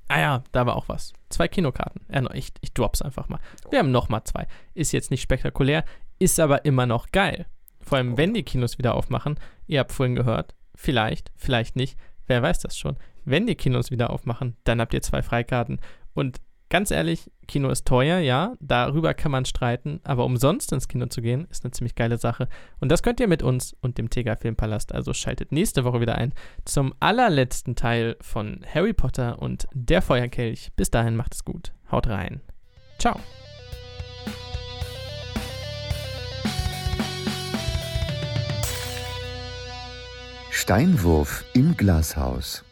Ah ja, da war auch was. Zwei Kinokarten. Ja, ich, ich drop's einfach mal. Wir haben nochmal zwei. Ist jetzt nicht spektakulär, ist aber immer noch geil. Vor allem, oh. wenn die Kinos wieder aufmachen. Ihr habt vorhin gehört, vielleicht, vielleicht nicht. Wer weiß das schon. Wenn die Kinos wieder aufmachen, dann habt ihr zwei Freikarten. Und ganz ehrlich, Kino ist teuer, ja, darüber kann man streiten, aber umsonst ins Kino zu gehen, ist eine ziemlich geile Sache. Und das könnt ihr mit uns und dem Tega Filmpalast, also schaltet nächste Woche wieder ein zum allerletzten Teil von Harry Potter und der Feuerkelch. Bis dahin macht es gut. Haut rein. Ciao. Steinwurf im Glashaus.